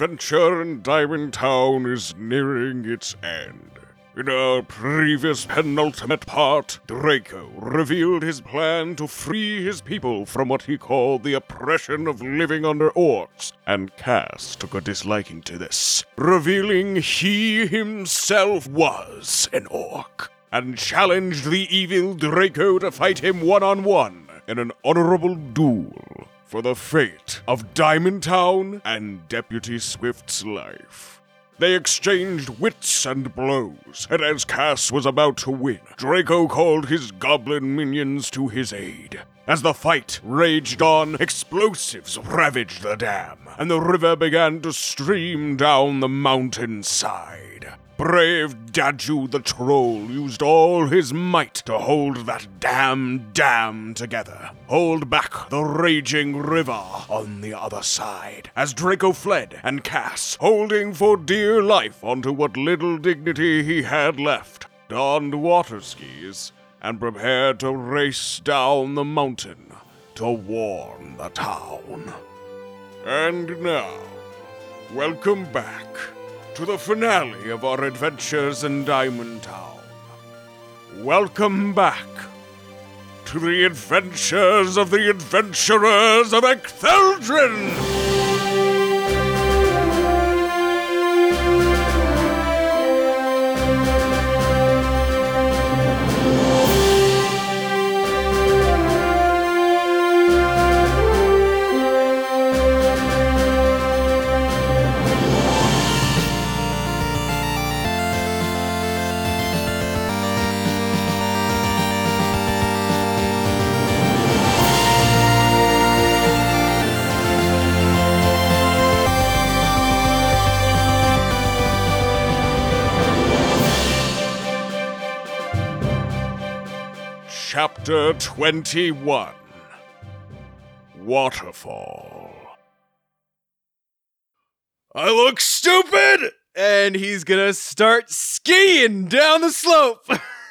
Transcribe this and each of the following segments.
adventure in Diamond Town is nearing its end. In our previous penultimate part, Draco revealed his plan to free his people from what he called the oppression of living under orcs, and Cass took a disliking to this, revealing he himself was an orc, and challenged the evil Draco to fight him one on one in an honorable duel for the fate of Diamond Town and Deputy Swift's life. They exchanged wits and blows, and as Cass was about to win, Draco called his goblin minions to his aid. As the fight raged on, explosives ravaged the dam, and the river began to stream down the mountainside. Brave Daju the Troll used all his might to hold that damn dam together, hold back the raging river on the other side, as Draco fled and Cass, holding for dear life onto what little dignity he had left, donned water skis and prepared to race down the mountain to warn the town. And now, welcome back to the finale of our adventures in Diamond Town. Welcome back to the adventures of the adventurers of Ectheldrin! Chapter 21 Waterfall. I look stupid! And he's gonna start skiing down the slope.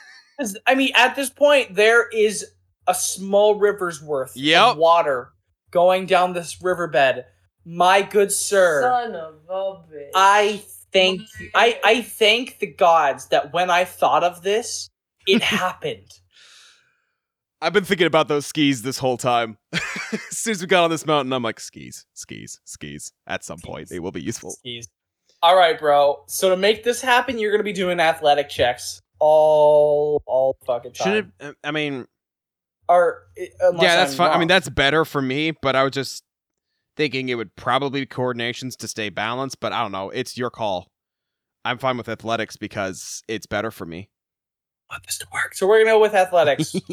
I mean, at this point, there is a small river's worth Yep. of water going down this riverbed. My good sir, Son of a bitch. I thank you. I, I thank the gods that when I thought of this, it happened. I've been thinking about those skis this whole time. as soon as we got on this mountain, I'm like, skis, skis, skis. At some point, Skis. they will be useful. Skis. All right, bro. So to make this happen, you're gonna be doing athletic checks all all fucking time. Should it? I mean, Or yeah, that's I'm fine. I mean, that's better for me, but I was just thinking it would probably be coordinations to stay balanced, but I don't know. It's your call. I'm fine with athletics because it's better for me. Want this to work. So we're gonna go with athletics.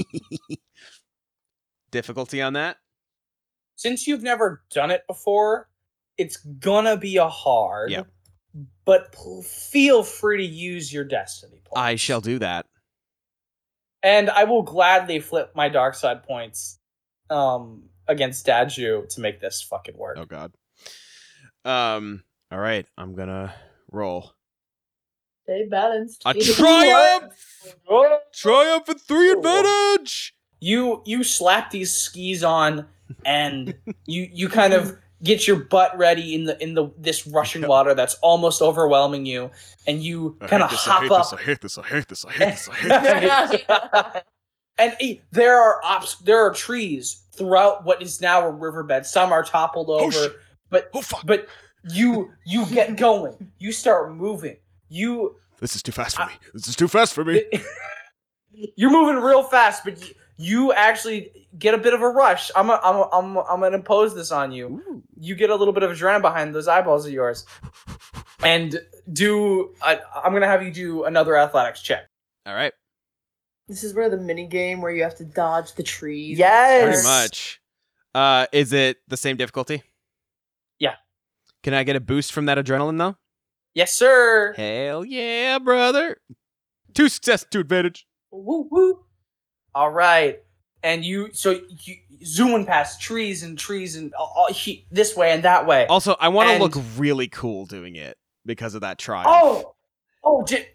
Difficulty on that? Since you've never done it before, it's gonna be a hard. Yep. But p- feel free to use your destiny points. I shall do that. and I will gladly flip my dark side points um against Daju to make this fucking work. Oh god. Um. All right. I'm gonna roll. Stay balanced. A triumph! Oh! Triumph at three advantage. You you slap these skis on and you you kind of get your butt ready in the in the this rushing water that's almost overwhelming you and you I kind of hate this, I hop hate up this, I hate this, I hate this, I hate this, I hate this. and eh, there are obs- there are trees throughout what is now a riverbed. Some are toppled Oh, over, shit. but Oh fuck! but you you get going. You start moving. You This is too fast for me. This is too fast for me. you're moving real fast, but you, you actually get a bit of a rush. I'm a, I'm a, I'm a, I'm gonna impose this on you. You get a little bit of adrenaline behind those eyeballs of yours, and do I, I'm gonna have you do another athletics check. All right. This is where the mini game where you have to dodge the trees. Yes. Pretty much. Uh, is it the same difficulty? Yeah. Can I get a boost from that adrenaline though? Yes, sir. Hell yeah, brother! Two success, two advantage. Woo woo. All right, and you so you zooming past trees and trees and all, he, this way and that way. Also, I want to And- look really cool doing it because of that triumph. Oh, oh, di-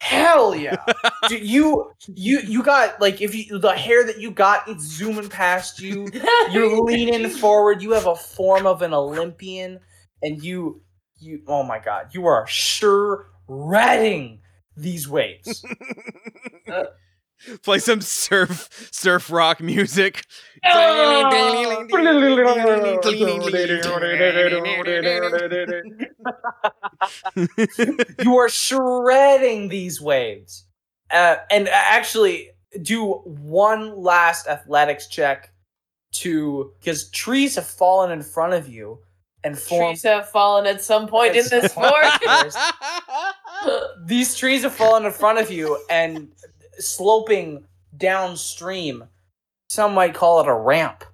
hell yeah! Dude, you you you got like if you the hair that you got, it's zooming past you. You're leaning forward. You have a form of an Olympian, and you you oh my god, you are shredding these waves. Play some surf surf rock music. you are shredding these waves. Uh, and actually, do one last athletics check to because trees have fallen in front of you and formed. Trees have fallen at some point in this forest. These trees have fallen in front of you and sloping downstream. Some might call it a ramp.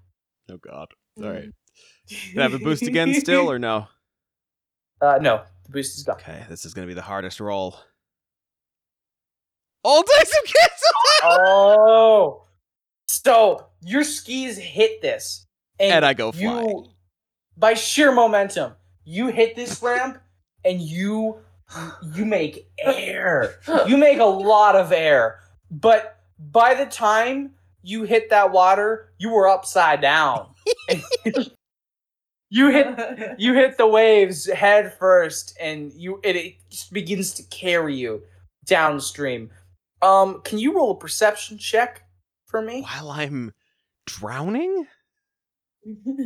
oh god. All right. Can I have a boost again still or no? Uh, no, the boost is gone. Okay, this is gonna be the hardest roll. All dice have canceled. Oh, so your skis hit this, And I go you- flying. By sheer momentum. You hit this ramp, and you you make air. You make a lot of air, but by the time you hit that water, you were upside down. you hit you hit the waves head first, and you it, it just begins to carry you downstream. Um, can you roll a perception check for me? While I'm drowning?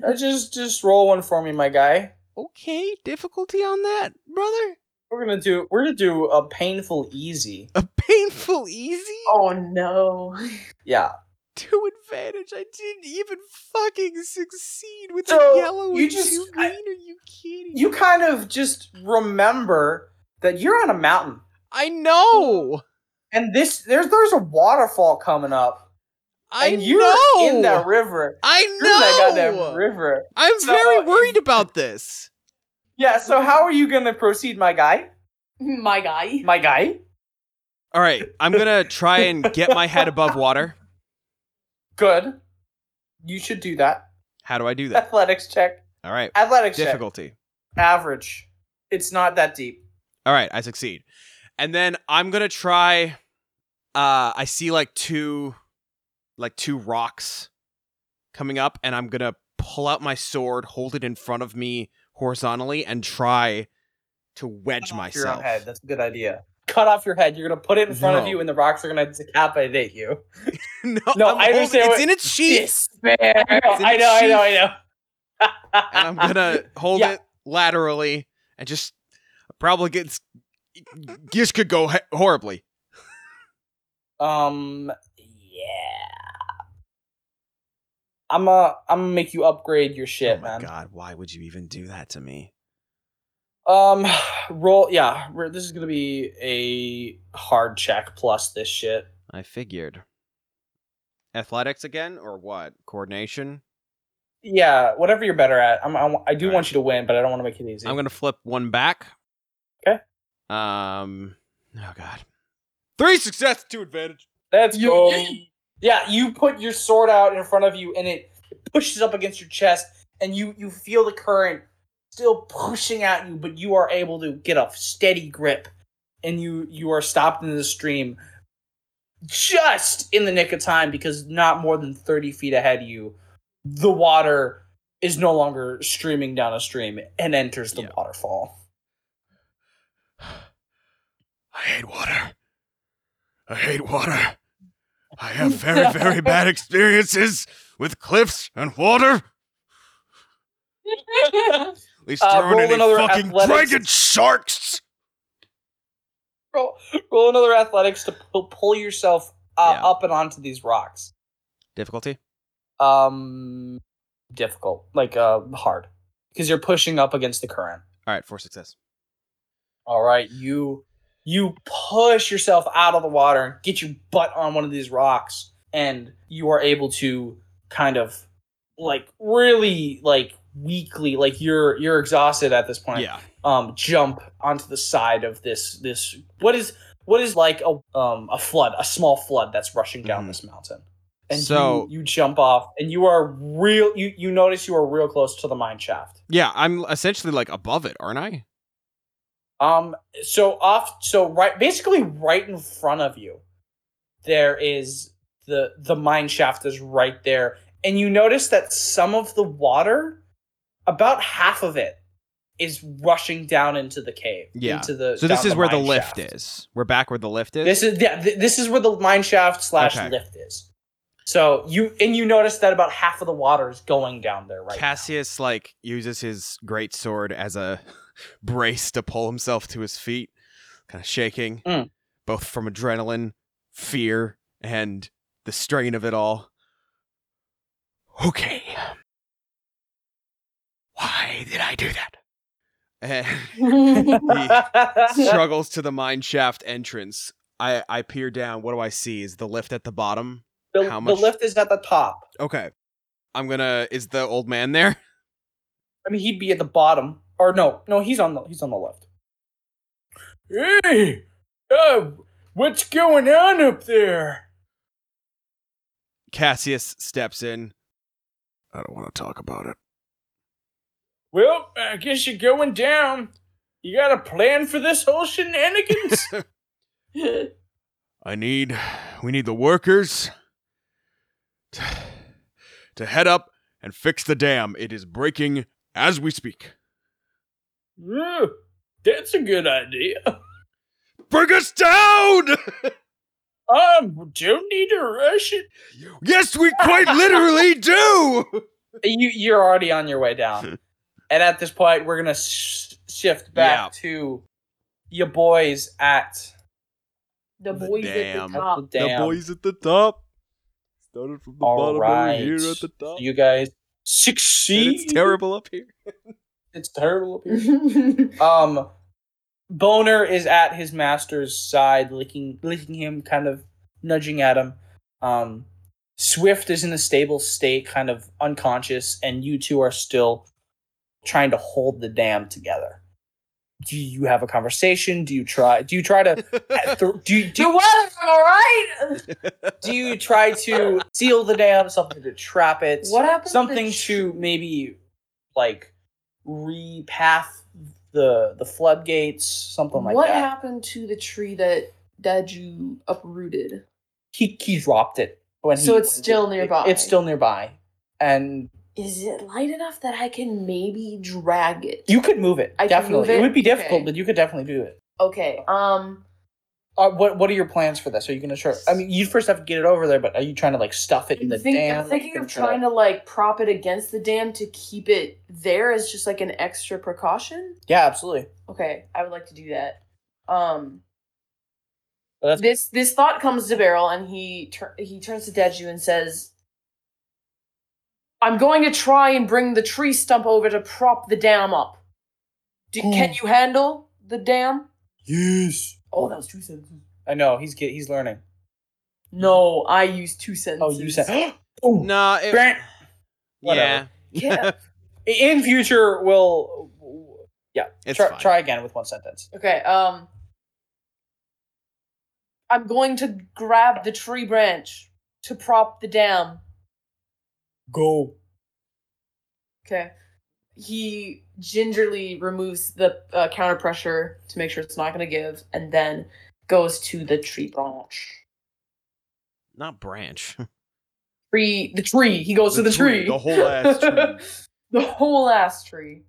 Uh, just just roll one for me, my guy. Okay, difficulty on that, brother? We're gonna do we're gonna do a painful easy. A painful easy? oh no. Yeah. Two advantage. I didn't even fucking succeed with So, the yellow you and just- two I- green. Are you kidding? You kind of just remember that you're on a mountain. I know. And this there's there's a waterfall coming up. I and you're know. in that river. I You're in that know. goddamn river. I'm So, very worried about this. Yeah, so how are you gonna proceed, my guy? My guy. My guy? All right, I'm gonna try and get my head above water. Good. You should do that. How do I do that? Athletics check. All right, Athletics check. difficulty. check. Average. It's not that deep. All right, I succeed. And then I'm going to try uh I see like two like two rocks coming up and I'm going to pull out my sword, hold it in front of me horizontally and try to wedge Cut off your myself. head. That's a good idea. Cut off your head. You're gonna put it in front of you, and the rocks are gonna decapitate you. no, No, I'm I holding- understand It's in its sheath Despair. in I know, I know, I know. and I'm going to hold Yeah. it laterally and just probably gets this could go horribly. Um. Yeah. I'm uh I'm gonna make you upgrade your shit, oh my man. god, why would you even do that to me? Um, roll. Yeah, we're, this is gonna be a hard check plus this shit. I figured. Athletics again or what? Coordination? Yeah, whatever you're better at. I'm, I, wa- I do Alright. want you to win, but I don't want to make it easy. I'm gonna flip one back. Okay. Um. Oh god. Three success, two advantage. Let's You- go. Yeah, you put your sword out in front of you, and it pushes up against your chest, and you you feel the current still pushing at you, but you are able to get a steady grip, and you you are stopped in the stream just in the nick of time because not more than thirty feet ahead of you, the water is no longer streaming down a stream and enters the Yeah. waterfall. I hate water. I hate water. I have very, very bad experiences with cliffs and water. At least Uh, throwing roll any fucking athletics. dragon sharks. roll, roll another athletics to pull, pull yourself uh, Yeah. up and onto these rocks. Difficulty? Um, difficult, like uh, hard, because you're pushing up against the current. Alright, for success. All right, you you push yourself out of the water and get your butt on one of these rocks, and you are able to kind of like really like weakly, like you're you're exhausted at this point. Yeah. um jump onto the side of this this what is what is like a um a flood a small flood that's rushing down Mhm. this mountain and So- you, you jump off and you are real you you notice you are real close to the mine shaft Yeah, I'm essentially like above it, aren't I? Um so off so right basically right in front of you there is the the mine shaft is right there and you notice that some of the water about half of it is rushing down into the cave. Yeah. Into the So this is where the lift shaft. is. We're back where the lift is. This is yeah. Th- this is where the mine shaft slash Okay. lift is. So you and you notice that about half of the water is going down there right now. Cassius like uses his great sword as a brace to pull himself to his feet, kind of shaking, Mm. both from adrenaline, fear, and the strain of it all. Okay. Why did I do that? And he struggles to the mine shaft entrance. I I peer down. What do I see? Is the lift at the bottom? the, How the lift is at the top. Okay. I'm gonna. Is the old man there? I mean, he'd be at the bottom, or no, no, he's on the he's on the left. Hey, uh, what's going on up there? Cassius steps in. I don't want to talk about it. Well, I guess you're going down. You got a plan for this whole shenanigans? I need. We need the workers to, to head up and fix the dam. It is breaking as we speak. Yeah, that's a good idea. Bring us down! Um, don't need to rush it. yes, we quite literally do! You you're already on your way down, and at this point, we're gonna sh- shift back Yeah. to your boys at the boys Damn. at the top. the dam. at the top. Started from the All right. top. You guys And succeed. it's terrible up here. It's terrible up here. Um, Boner is at his master's side, licking, licking him, kind of nudging at him. Um, Swift is in a stable state, kind of unconscious, and you two are still trying to hold the dam together. Do you have a conversation? Do you try? Do you try to? do you, do, the weather's all right. do you try to seal the dam? Something to trap it? What happened? to the something tr- to maybe like repath the the floodgates, something like what that. What happened to the tree that Daju uprooted? he he dropped it when So he it's when still it- nearby. It's still nearby, and Is it light enough that I can maybe drag it? you could move it. I definitely, move it? it? would be difficult, Okay. but you could definitely do it. Okay. Um. Uh, what what are your plans for this? Are you gonna try? I mean, you first have to get it over there, but are you trying to like stuff it in the think- dam? I'm thinking of trying to like prop it against the dam to keep it there as just like an extra precaution. Yeah, absolutely. Okay, I would like to do that. Um, Well, this this thought comes to Beryl, and he tur- he turns to Daju and says, "I'm going to try and bring the tree stump over to prop the dam up. Do, can you handle the dam?" yes. Oh, that was two sentences. I know he's get he's learning. No, I used two sentences. Oh, you said. oh, No, it, Grant. yeah. yeah. In future, we'll yeah It's try, fine. try again with one sentence. Okay, um I'm going to grab the tree branch to prop the dam. Go. Okay. He gingerly removes the uh, counter pressure to make sure it's not going to give and then goes to the tree branch. Not branch. Tree the tree. He goes to the tree. The whole ass tree. the whole ass tree.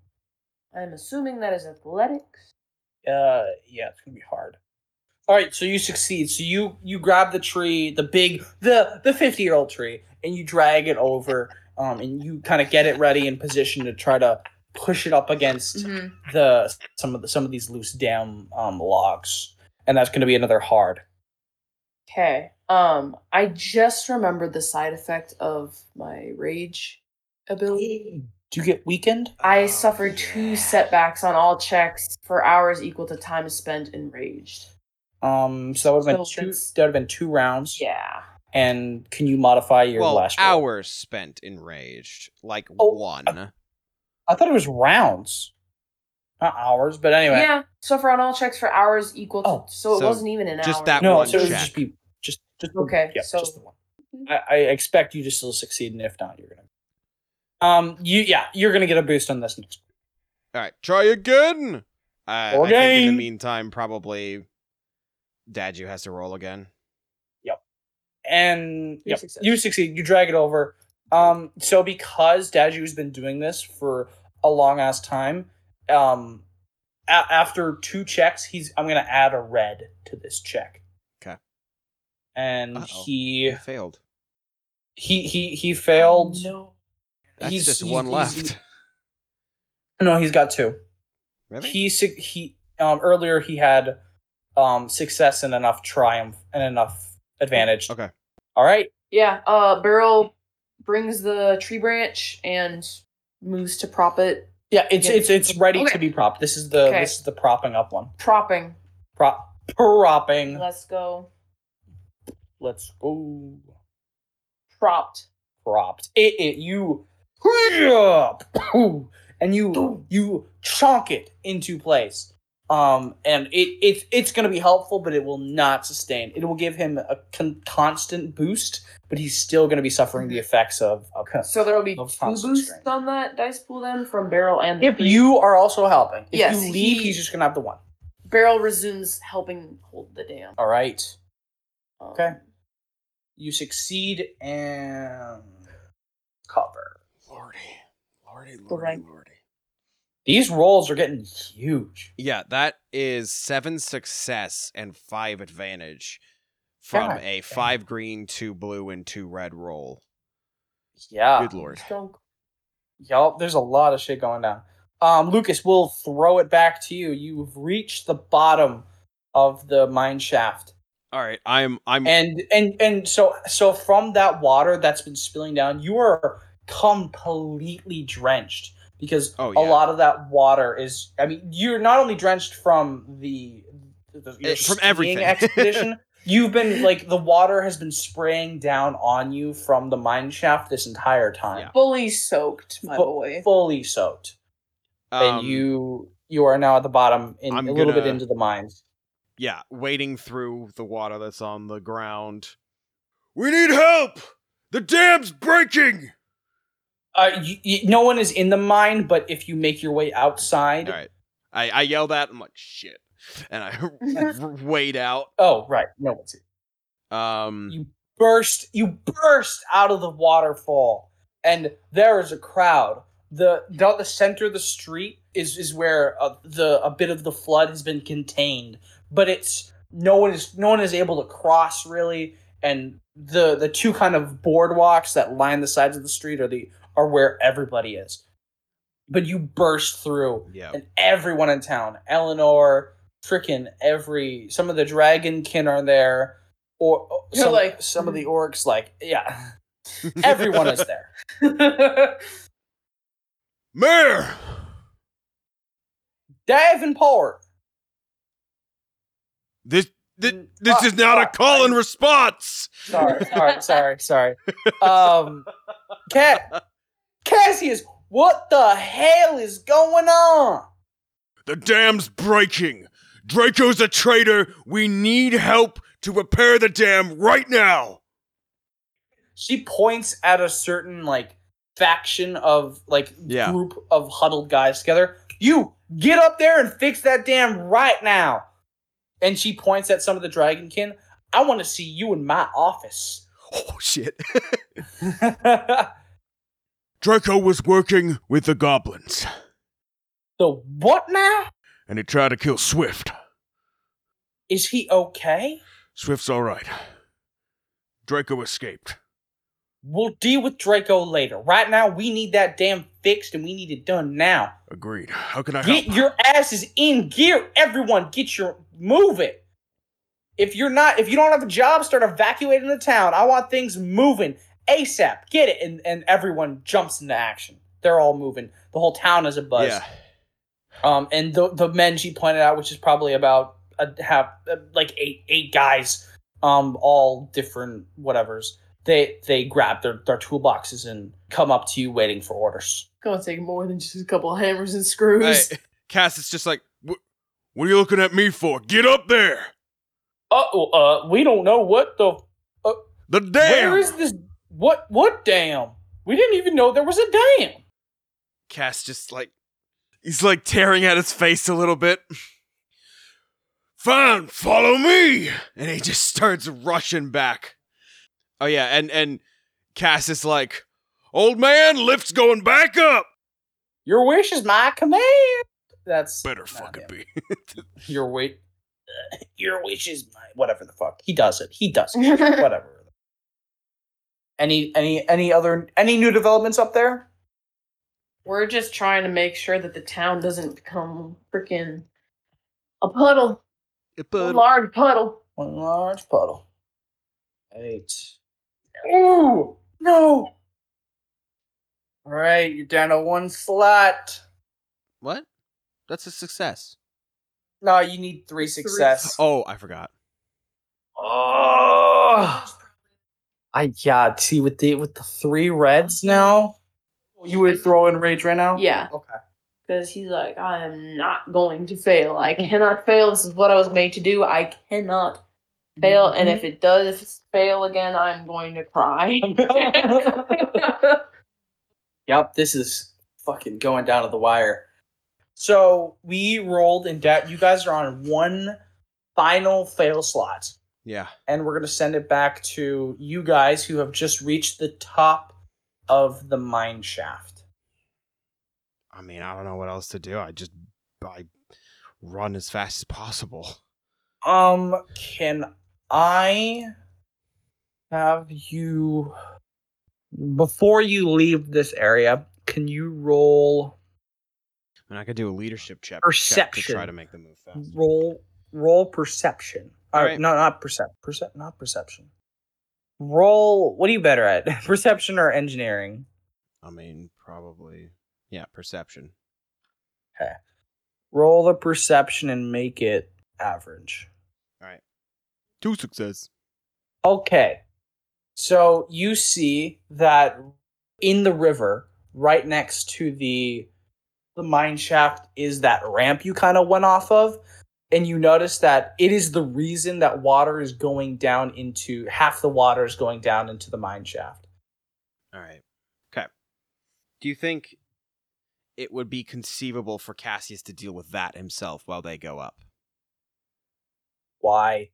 I'm assuming that is athletics. Uh, yeah, it's gonna be hard. All right, so you succeed. So you you grab the tree, the big, the the fifty year old tree, and you drag it over. Um, and you kind of get it ready in position to try to push it up against Mhm. the some of the some of these loose dam um logs, and that's gonna be another hard. Okay. Um, I just remembered the side effect of my rage ability. Do you get weakened? I suffered two setbacks on all checks for hours equal to time spent enraged. Um, so that would have been two. That would have been two rounds. Yeah. And can you modify your well, last roll? hours spent enraged, like Oh, one. I thought it was rounds, not hours. But anyway, Yeah. Suffer on all checks for hours equal to Oh, so it so wasn't even an hour. just hour. that no, one so it would just be just just Okay, yeah, so- just the one. I, I expect you to still succeed, and if not, you're gonna. Um, you yeah, you're gonna get a boost on this next. All right, try again. Uh, I think in the meantime, probably Daju has to roll again. And You yep, succeed. you succeed. You drag it over. Um, so because Daju has been doing this for a long ass time, um, a- after two checks, he's I'm gonna add a red to this check. Okay. And Uh-oh. he I failed. he he he failed. No. That's He's- just he's- one he's- left. No, he's got two. Really? He he um earlier he had um success and enough triumph and enough advantage. Okay. All right. Yeah. Uh, Beryl brings the tree branch and moves to prop it. Yeah, it's it's it's ready Okay. to be propped. This is the Okay. this is the propping up one. Propping. Prop propping. Let's go. Let's go. Propped. Propped. It it you and you you chonk it into place. Um, and it it's it's going to be helpful, but it will not sustain. It will give him a con- constant boost, but he's still going to be suffering the effects of. of So there will be two boosts strain. on that dice pool then from Beryl and the if tree. you are also helping, if Yes, you leave, he- he's just going to have the one. Beryl resumes helping hold the dam. All right, Um, Okay. you succeed and cover. Lordy. Lordy, lordy, lordy. These rolls are getting huge. Yeah, that is seven success and five advantage from God a damn. five green, two blue, and two red roll. Yeah. Good lord. Strong. Yup, there's a lot of shit going down. Um, Lucas, we'll throw it back to you. You've reached the bottom of the mine shaft. All right, I'm I'm And and and so so from that water that's been spilling down, you are completely drenched because Oh, a lot of that water is I mean, you're not only drenched from the, the your Eh, from everything. expedition, you've been like the water has been spraying down on you from the mine shaft this entire time. Yeah. Fully soaked, my Fu- boy. Fully soaked. um, and you you are now at the bottom in I'm a little bit gonna- into the mines. yeah, wading through the water that's on the ground. We need help. The dam's breaking. Uh, y y no one is in the mine, but if you make your way outside, All right, I I yell that. I'm like shit, and I wade out. oh right, no one's here. Um, You burst, you burst out of the waterfall, and there is a crowd. the Down the center of the street is is where uh, the a bit of the flood has been contained, but it's no one is no one is able to cross really, and the the two kind of boardwalks that line the sides of the street are the are where everybody is. But you burst through, yeah. and everyone in town, Eleanor, freaking every some of the dragonkin are there, or or You're some, like, some of the orcs, like yeah, everyone is there. Mayor. Davenport. This this, Mm, this uh, is not a uh, call and response. Sorry, sorry, sorry, sorry. Um, Cat, Cassius, what the hell is going on? The dam's breaking. Draco's a traitor. We need help to repair the dam right now. She points at a certain like faction of like Yeah. group of huddled guys together. You get up there and fix that dam right now. And she points at some of the dragonkin. I want to see you in my office. Oh shit. Draco was working with the goblins, The what now? and he tried to kill Swift. Is he okay? Swift's all right. Draco escaped. We'll deal with Draco later. Right now, we need that damn fixed and we need it done now. Agreed. How can I Get help? your asses in gear. Everyone, get your move it. If you're not, if you don't have a job, start evacuating the town. I want things moving ASAP. Get it, and and everyone jumps into action. They're all moving. The whole town is a buzz. Yeah. Um, and the the men she pointed out, which is probably about a half, uh, like eight eight guys, um, all different whatevers. They they grab their their toolboxes and come up to you, waiting for orders. Gonna take more than just a couple of hammers and screws. Hey, Cass is just like What are you looking at me for? Get up there! Uh, uh, we don't know what the The dam! Where is this? What? What dam? We didn't even know there was a dam. Cass just like he's like tearing at his face a little bit. Fine, follow me! And he just starts rushing back. Oh yeah, and and Cass is like, Old man, lift's going back up! Your wish is my command. That's Better fucking him. be. Your weight. Your wish is my whatever the fuck. He does it. He does it. whatever. Any any any other any new developments up there? We're just trying to make sure that the town doesn't become freaking a puddle, a large puddle. One large puddle. Eight. Ooh no. All right, you're down to one slot. What? That's a success. No, you need three success. Oh, I forgot. Oh, I yeah. See with the with the three reds now, you would throw in rage right now. Yeah, Okay. because he's like, I am not going to fail. I cannot fail. This is what I was made to do. I cannot fail. And if mm-hmm. it does fail again, I'm going to cry. Yep, this is fucking going down to the wire. So we rolled in debt. You guys are on one final fail slot, Yeah. and we're gonna send it back to you guys who have just reached the top of the mine shaft. I mean, I don't know what else to do. I just I run as fast as possible. Um, can I have you before you leave this area? Can you roll And I could do a leadership check, check to try to make the move fast. roll roll perception? Uh, Alright. No, not percep. Percep. Not perception. Roll. What are you better at? perception or engineering? I mean, probably. Yeah, perception. Okay. Roll the perception and make it average. All right. Two success. Okay. So you see that in the river, right next to the the mine shaft, is that ramp you kind of went off of, and you notice that it is the reason that water is going down into half the water is going down into the mine shaft. All right. Okay. Do you think it would be conceivable for Cassius to deal with that himself while they go up? Why?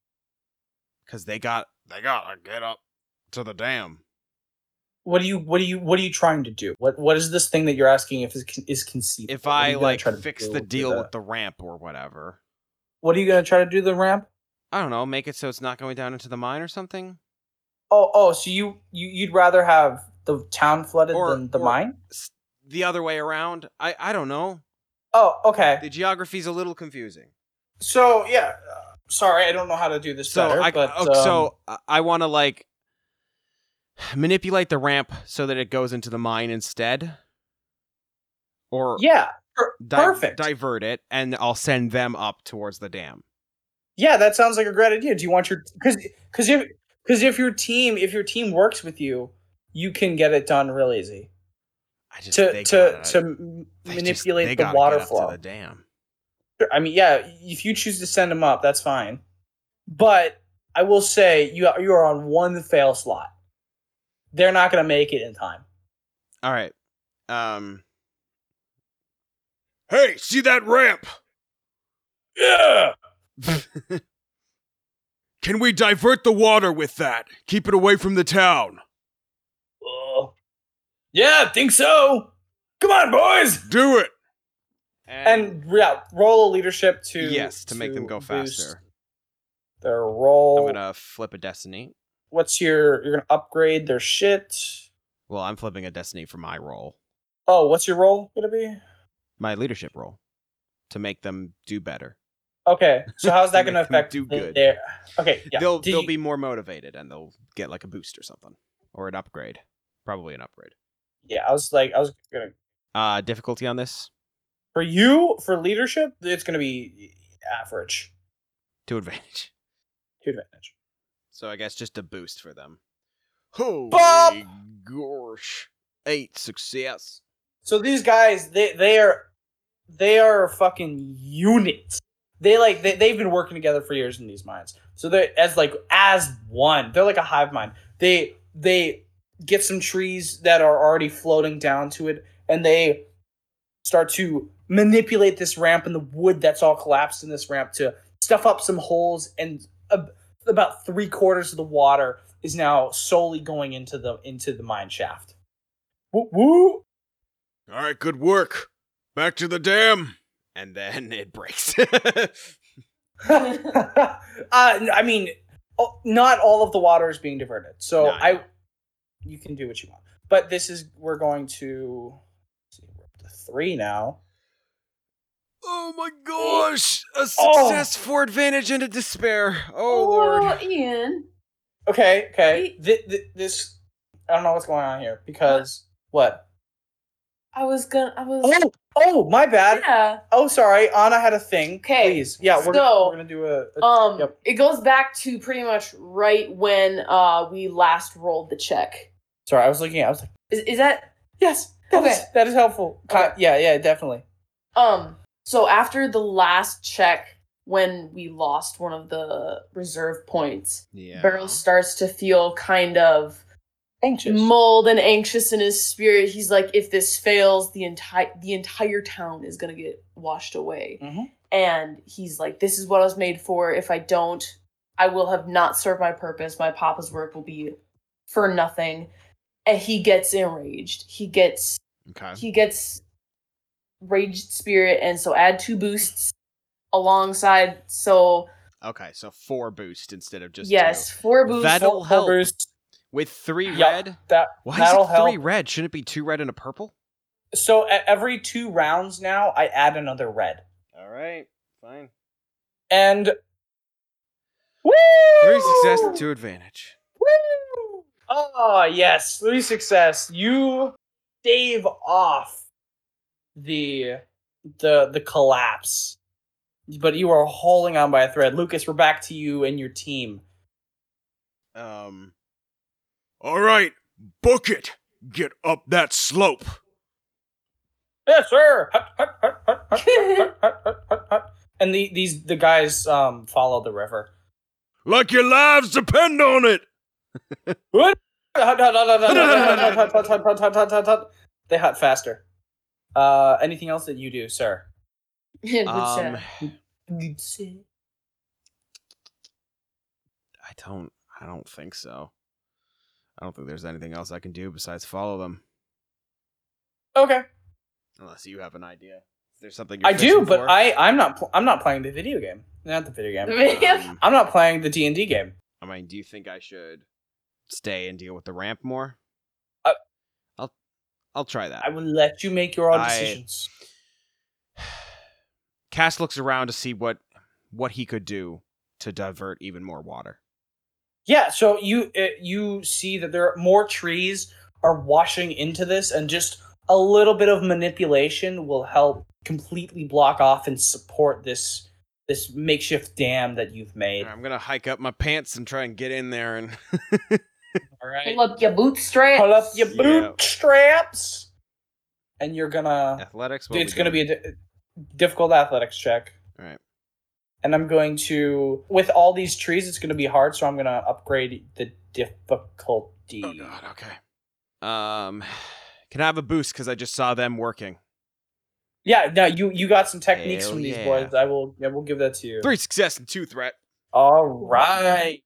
Because they got they gotta get up to the dam. What are you? What are you? What are you trying to do? What What is this thing that you're asking if is is conceivable? If I like try to fix the with deal the- with the ramp or whatever. What are you gonna try to do? The ramp? I don't know, make it so it's not going down into the mine or something. Oh, oh. So you you you'd rather have the town flooded Or- than the mine? The other way around. I I don't know. Oh, okay. The geography's a little confusing. So yeah, uh, sorry, I don't know how to do this So better. I but, oh, um, so I- want to like manipulate the ramp so that it goes into the mine instead, or yeah, di- perfect. divert it, and I'll send them up towards the dam. yeah, that sounds like a great idea. Do you want your because because if because if your team if your team works with you, you can get it done real easy I just to to gotta- to m- they just- manipulate the water flow. to the dam. I mean, yeah, if you choose to send them up, that's fine. But I will say you are, you are on one fail slot. They're not going to make it in time. All right. Um. Hey, see that ramp? Yeah. Can we divert the water with that? Keep it away from the town. Uh, yeah, I think so. Come on, boys. Do it. And yeah, roll a leadership to yes, to make them go faster. Their roll. I'm gonna flip a destiny. What's your? You're gonna upgrade their shit. Well, I'm flipping a destiny for my role, Oh, what's your roll gonna be? My leadership role, to make them do better. Okay, so how's that gonna affect do good. their- Okay, yeah. they'll they'll you- be more motivated and they'll get like a boost or something or an upgrade, probably an upgrade. Yeah, I was like, I was gonna Uh, difficulty on this for you for leadership. It's gonna be average to advantage. to advantage. So I guess just a boost for them. Holy Bob! gosh, eight success. So these guys, they they are they are a fucking units. They like they, they've been working together for years in these mines. So they're as like as one. They're like a hive mind. They they get some trees that are already floating down to it, and they start to manipulate this ramp and the wood that's all collapsed in this ramp to stuff up some holes, and uh, about three quarters of the water is now solely going into the into the mine shaft. Woo woo! All right, good work. Back to the dam. and then it breaks. uh, I mean, oh, not all of the water is being diverted. So No, I, no. you can do what you want. But this is we're going to let's see, we're up to three now. oh my gosh! A Oh. success for advantage and a despair. Oh lord. Oh, Ian. Okay, okay. Th- th- this I don't know what's going on here because what? I was gonna. I was. Oh, oh, my bad. Yeah. Oh, sorry. Anna had a thing. 'Kay, Please. Yeah, we're, so, gonna, we're gonna do a. a- Um, Yep. it goes back to pretty much right when uh we last rolled the check. sorry, I was looking at. I was like, Is, is that yes. that is- Okay. that is helpful. Okay. Yeah, yeah, definitely. um? So after the last check, when we lost one of the reserve points, Yeah. Beryl starts to feel kind of Anxious. mulled and anxious in his spirit. He's like, if this fails, the entire the entire town is gonna get washed away. Mhm. And he's like, this is what I was made for. If I don't, I will have not served my purpose. My papa's work will be for nothing. And he gets enraged. He gets Okay. he gets raged spirit, and so add two boosts alongside. So Okay, so four boost instead of just yes, two. four boosts. That'll Full help. boost. With three Yup. red. That Why that'll is it three help. red? Shouldn't it be two red and a purple? So at every two rounds now, I add another red, All right, fine. and woo! Three success and two advantage. Woo! Oh yes, three success. You stave off the the the collapse, but you are holding on by a thread. Lucas, we're back to you and your team. Um. All right, book it. Get up that slope. Yes, sir. And the, these the guys um, follow the river. Like your lives depend on it. what? they hot faster. Uh, anything else that you do, sir? um, I don't. I don't think so. I don't think there's anything else I can do besides follow them, Okay, unless you have an idea. Is there something you're I do, but for? I I'm not pl- I'm not playing the video game. Not the video game. Um, I'm not playing the D and D game. I mean, do you think I should stay and deal with the ramp more? Uh, I'll. I'll try that. I will let you make your own I- decisions. Cass looks around to see what what he could do to divert even more water. Yeah, so you uh, you see that there are more trees are washing into this, and just a little bit of manipulation will help completely block off and support this this makeshift dam that you've made. I'm gonna hike up my pants and try and get in there and All right, Pull up your bootstraps. pull up your Yeah. bootstraps, and you're gonna. athletics. It's gonna doing? be a di- difficult athletics check. And I'm going to, with all these trees, it's going to be hard, so I'm going to upgrade the difficulty. Oh god. Okay. Um, can I have a boost because I just saw them working? Yeah, no, you you got some techniques Hell from these yeah. boys. I will, I will give that to you. Three success and two threat. All right.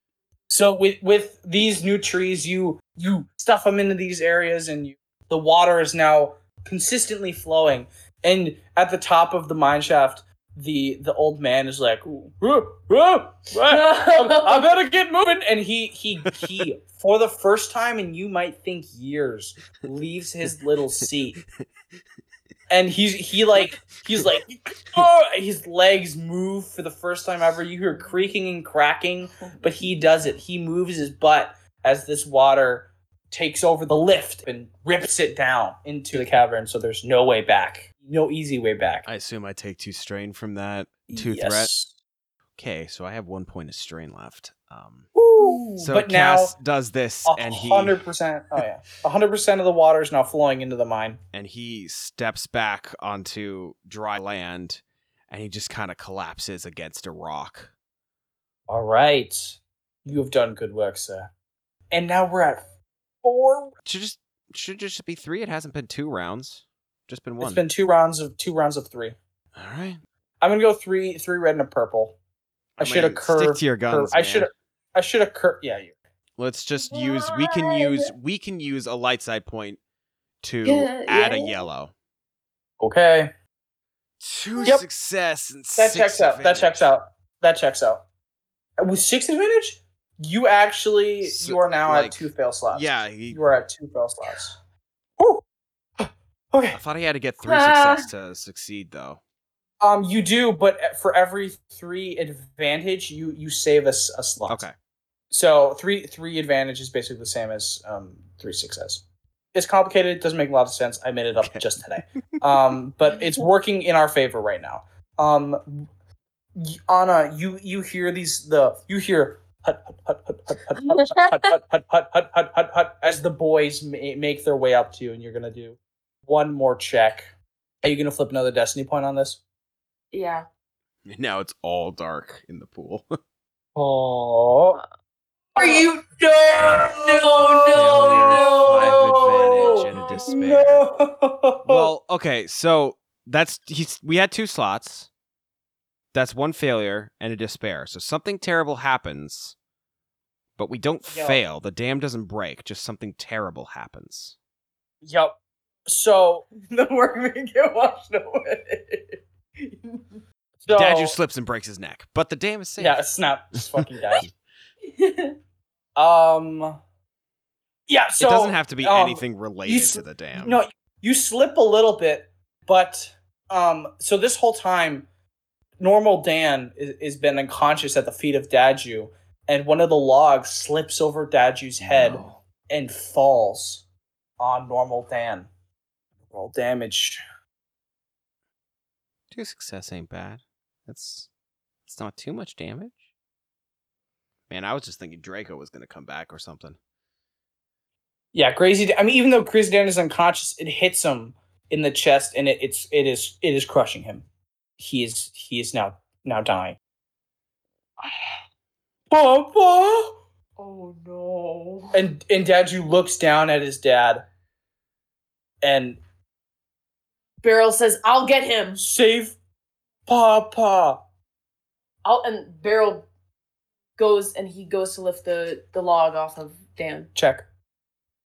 So with with these new trees, you you stuff them into these areas, and you, the water is now consistently flowing. And at the top of the mine shaft, the the old man is like, "Ooh, ooh, ooh, I, I better get moving. And he he he for the first time, and you might think years, leaves his little seat. And he's he like he's like oh his legs move for the first time ever. You hear creaking and cracking, but he does it. He moves his butt as this water takes over the lift and rips it down into the cavern. So there's no way back. No easy way back. I assume I take two strain from that. two threat. Okay, so I have one point of strain left. Um, Woo. so but Cass does this, now, and he hundred percent. Oh yeah, hundred percent of the water is now flowing into the mine. and he steps back onto dry land, and he just kind of collapses against a rock. All right, you have done good work, sir. And now we're at four. Should just should just be three. It hasn't been two rounds, just been one. It's been two rounds of two rounds of three. All right. I'm gonna go three, three red and a purple. I, should have curved. Stick to your curved- guns. I man. should. I should have curved. Yeah, you. Let's just use. We can use. We can use a light side point to Yeah, add a yellow. Okay. Two Yep. success and That six checks out. That checks out. That checks out. Uh, with six advantage, you actually So, you are now like, at two fail slots. Yeah, he, you are at two fail slots. Okay. I thought he had to get three Ah. success to succeed, though. Um, you do, but for every three advantage, you you save a slot. Okay. So three three advantage is basically the same as um three success. It's complicated. It doesn't make a lot of sense. I made it up Okay. just today. Um, but it's working in our favor right now. Um, Anna, you you hear these the you hear hut hut hut hut hut hut hut hut hut hut hut hut hut as the boys ma- make their way up to you, and you're gonna do one more check. Are you gonna flip another destiny point on this? Yeah. Now it's all dark in the pool. Oh, Are you no no no Failure, five advantage, and a despair. No. well, okay, so that's he's we had two slots. That's one failure and a despair. So something terrible happens, but we don't Yeah. fail. The dam doesn't break. Just something terrible happens. Yep. So, The workman get washed away. so Daju slips and breaks his neck, but the dam is safe. Yeah, snap. Just fucking die. Um. Yeah. So it doesn't have to be um, anything related s- to the dam. No, you slip a little bit, but um. So this whole time, normal Dan is, is been unconscious at the feet of Daju, and one of the logs slips over Daju's head No. and falls on normal Dan. Roll damage. Two success ain't bad. That's it's not too much damage. Man, I was just thinking Draco was gonna come back or something. Yeah, crazy. I mean, even though Crazy Dan is unconscious, it hits him in the chest, and it, it's it is it is crushing him. He is he is now now dying. Papa. oh no. And and Daju looks down at his dad, and Beryl says, "I'll get him." save Papa. I'll and Beryl goes and he goes to lift the the log off of Dan. Check.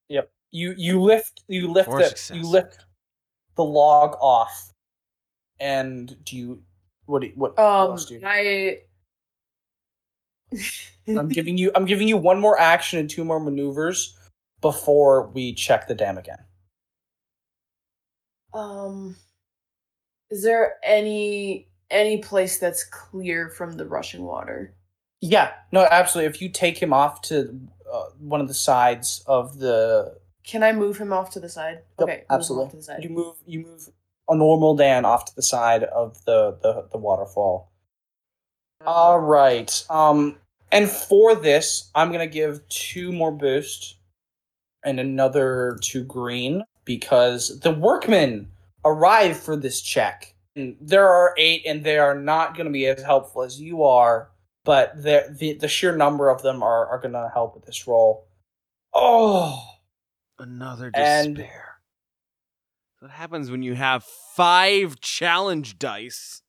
Yep. You you lift you lift Four it. success. You lift the log off. And do you what do you, what, what Um, else do you? I. I'm giving you I'm giving you one more action and two more maneuvers before we check the dam again. Um, is there any any place that's clear from the rushing water? Yeah, no, absolutely. If you take him off to uh, one of the sides of the, Can I move him off to the side? Yep, okay, absolutely. The side. you move, you move a normal Dan off to the side of the the, the waterfall. All right. Um, and for this, I'm gonna give two more boost and another two green because the workmen arrive for this check. And there are eight, and they are not gonna be as helpful as you are, but the the, the sheer number of them are are gonna help with this roll. Oh, Another despair. What happens when you have five challenge dice?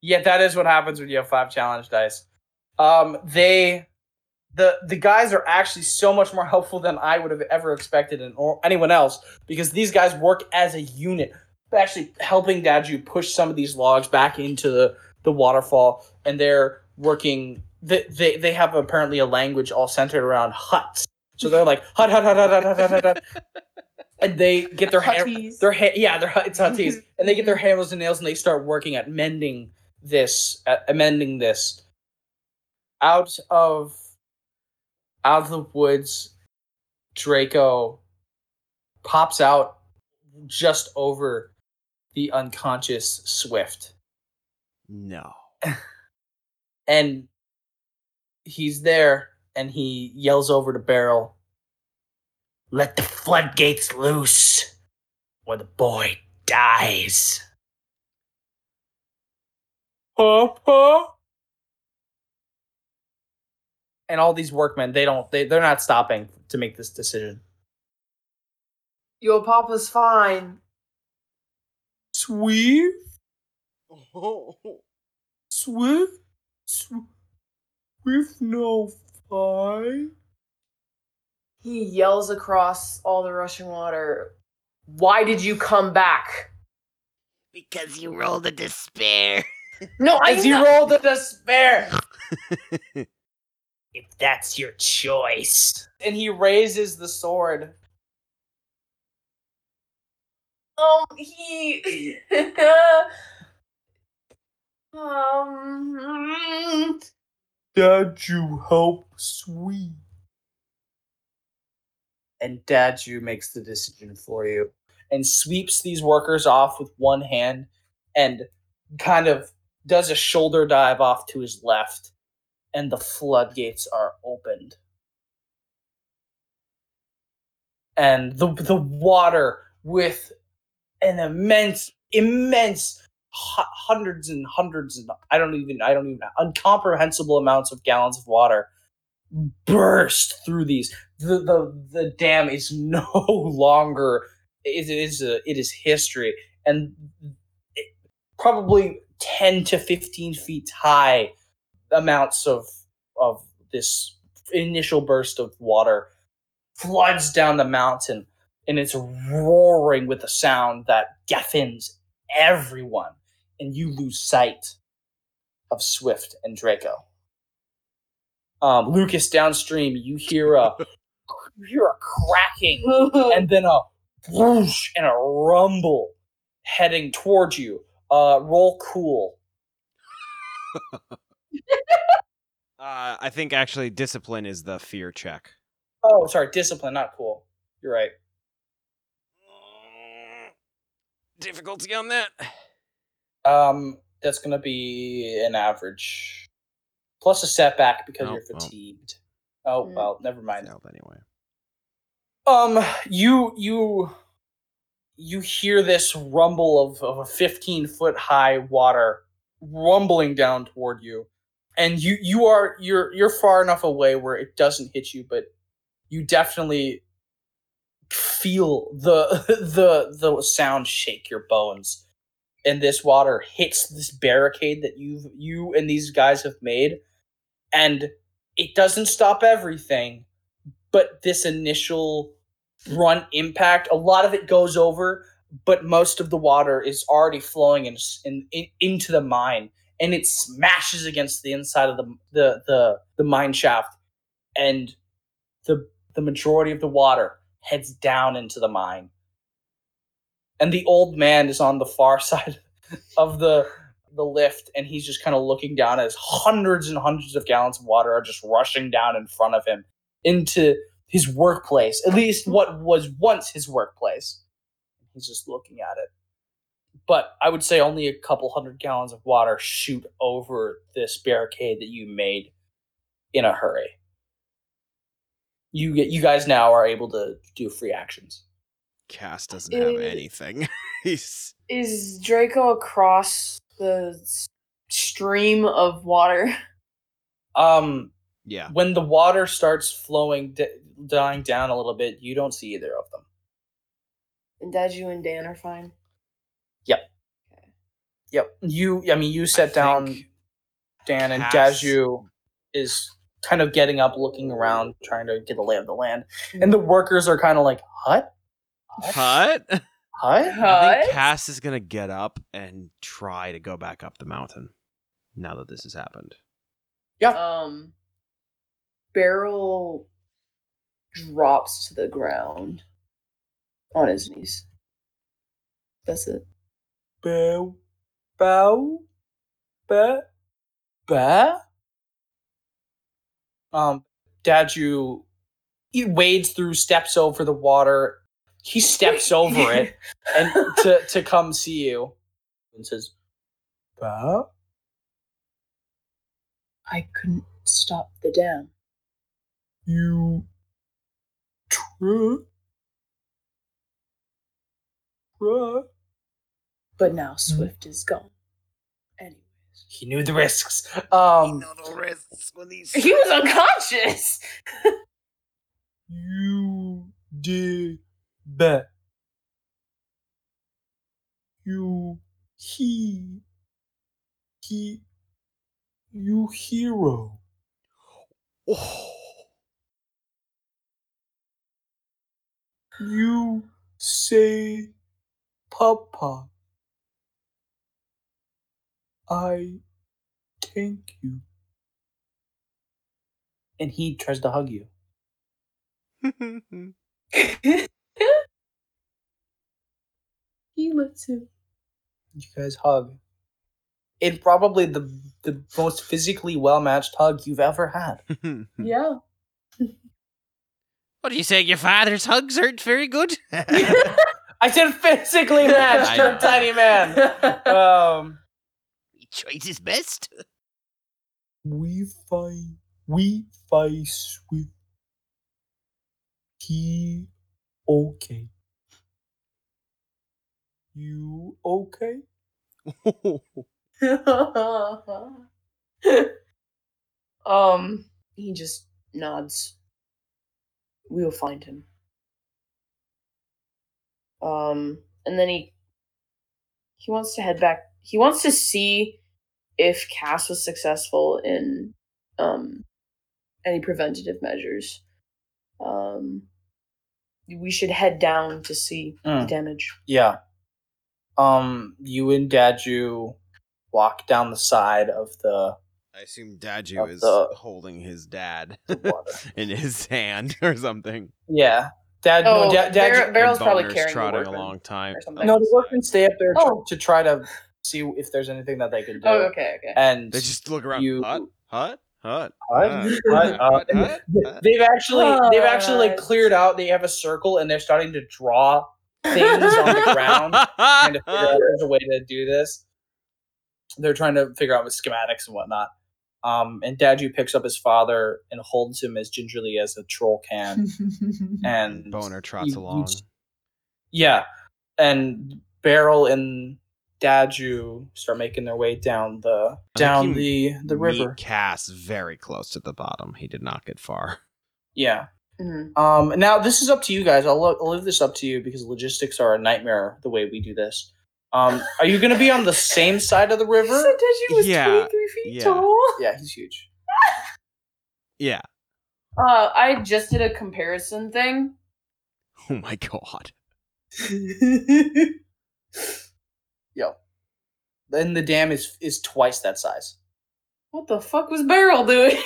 Yeah, that is what happens when you have five challenge dice. Um, they, the the guys are actually so much more helpful than I would have ever expected, and or anyone else, because these guys work as a unit, actually helping Daju push some of these logs back into the, the waterfall, and they're working. They, they they have apparently a language all centered around huts, so they're like hut hut hut hut hut hut hut. hut. and they get their ha- their ha- yeah their it's hutties, and they get their hammers and nails, and they start working at mending this, at amending this. Out of out of the woods draco pops out just over the unconscious swift No. and he's there and he yells over to beryl let the floodgates loose or the boy dies Papa? And all these workmen, they don't they, they're not stopping to make this decision. Your papa's fine. Sweet? Oh. Swift? Swift no fine? He yells across all the rushing water. Why did you come back? Because you rolled a despair. No, I As you know. roll the despair. if that's your choice. And he raises the sword. Um, he. um. Dad, you help sweet. And Dad, you makes the decision for you and sweeps these workers off with one hand and kind of does a shoulder dive off to his left, and the floodgates are opened. And the the water with an immense, immense hundreds and hundreds and I don't even I don't even incomprehensible amounts of gallons of water burst through these. The the the dam is no longer is it is a, it is history and it, probably 10 to 15 feet high amounts of of this initial burst of water floods down the mountain and it's roaring with a sound that deafens everyone and you lose sight of Swift and Draco. Um, Lucas downstream, you hear a you hear a cracking and then a whoosh and a rumble heading towards you. Uh, roll cool. Uh, I think actually discipline is the fear check. Oh, sorry, discipline, not cool. You're right. Difficulty on that. Um, that's gonna be an average plus a setback because Oh, you're fatigued. Oh Mm. well, never mind. Failed anyway. Um, you you you hear this rumble of, of a 15 foot high water rumbling down toward you, and you you are you're you're far enough away where it doesn't hit you, but you definitely feel the the the sound shake your bones, and this water hits this barricade that you've you and these guys have made, and it doesn't stop everything but this initial brunt impact, a lot of it goes over, but most of the water is already flowing in, in, in into the mine, and it smashes against the inside of the the the, the mine shaft, and the the majority of the water heads down into the mine, and the old man is on the far side of the the lift and he's just kind of looking down as hundreds and hundreds of gallons of water are just rushing down in front of him into his workplace, at least what was once his workplace. He's just looking at it. But I would say only a couple hundred gallons of water shoot over this barricade that you made in a hurry. You get you guys now are able to do free actions. Cass doesn't have Uh, anything. He's Is Draco across the stream of water? Um yeah. when the water starts flowing d- dying down a little bit, you don't see either of them. And Daju and Dan are fine. Yep. You I mean you set down Dan and Cass- Daju is kind of getting up, looking around, trying to get a lay of the land. And the workers are kind of like, Hut? Hut? Hut? I Hut? think Cass is gonna get up and try to go back up the mountain. Now that this has happened. Um, Beryl drops to the ground on his knees. That's it. Bow. Bow. Ba. Ba. Um, Daju he wades through, steps over the water. He steps over it and to, to come see you and says, Bow. I couldn't stop the dam. You try. Try. But now Swift is gone. Anyways. He knew the risks. Um, the risks when these. He was unconscious! you did bet. You he he you hero. Oh. You say papa. I thank you. And he tries to hug you. he lets him. You guys hug. It's probably the the most physically well matched hug you've ever had. Yeah. what do you say? Your father's hugs aren't very good. I said physically matched, I you're know. a tiny man. Um, Tries his best. we fight. We face with. He okay. You okay? um, he just nods. We will find him. Um, and then he he wants to head back. He wants to see if Cass was successful in um any preventative measures. Um, we should head down to see the Mm. damage. Yeah. Um, you and Daju walk down the side of the, I assume Daju Of is the- holding his dad in his hand or something. yeah. Dad, Oh, no, Dad, Bar- Barrel's probably Boner's carrying the trotting a long time. or something. no, the workmen stay up there tr- Oh. to try to see if there's anything that they can do. Oh, okay, okay. And They just look around. You- Hut, hut, hut. Hut, hut, hut, uh, hut, hut, hut. they've actually they've actually like cleared out. They have a circle and they're starting to draw things on the ground, trying to figure out there's a way to do this. They're trying to figure out with schematics and whatnot. Um, and Daju picks up his father and holds him as gingerly as a troll can. And Boner trots you- you along. s- Yeah, and Beryl and Daju start making their way down the down the the river. Cass very close to the bottom. He did not get far. Yeah. Mhm. Um. Now this is up to you guys. I'll, lo- I'll leave this up to you because logistics are a nightmare the way we do this. Um. Are you going to be on the same side of the river? So Daju was Yeah, 23 feet yeah. tall. Yeah, he's huge. Yeah. Uh, I just did a comparison thing. Oh my god. Yo. Then the dam is is twice that size. What the fuck was Beryl doing?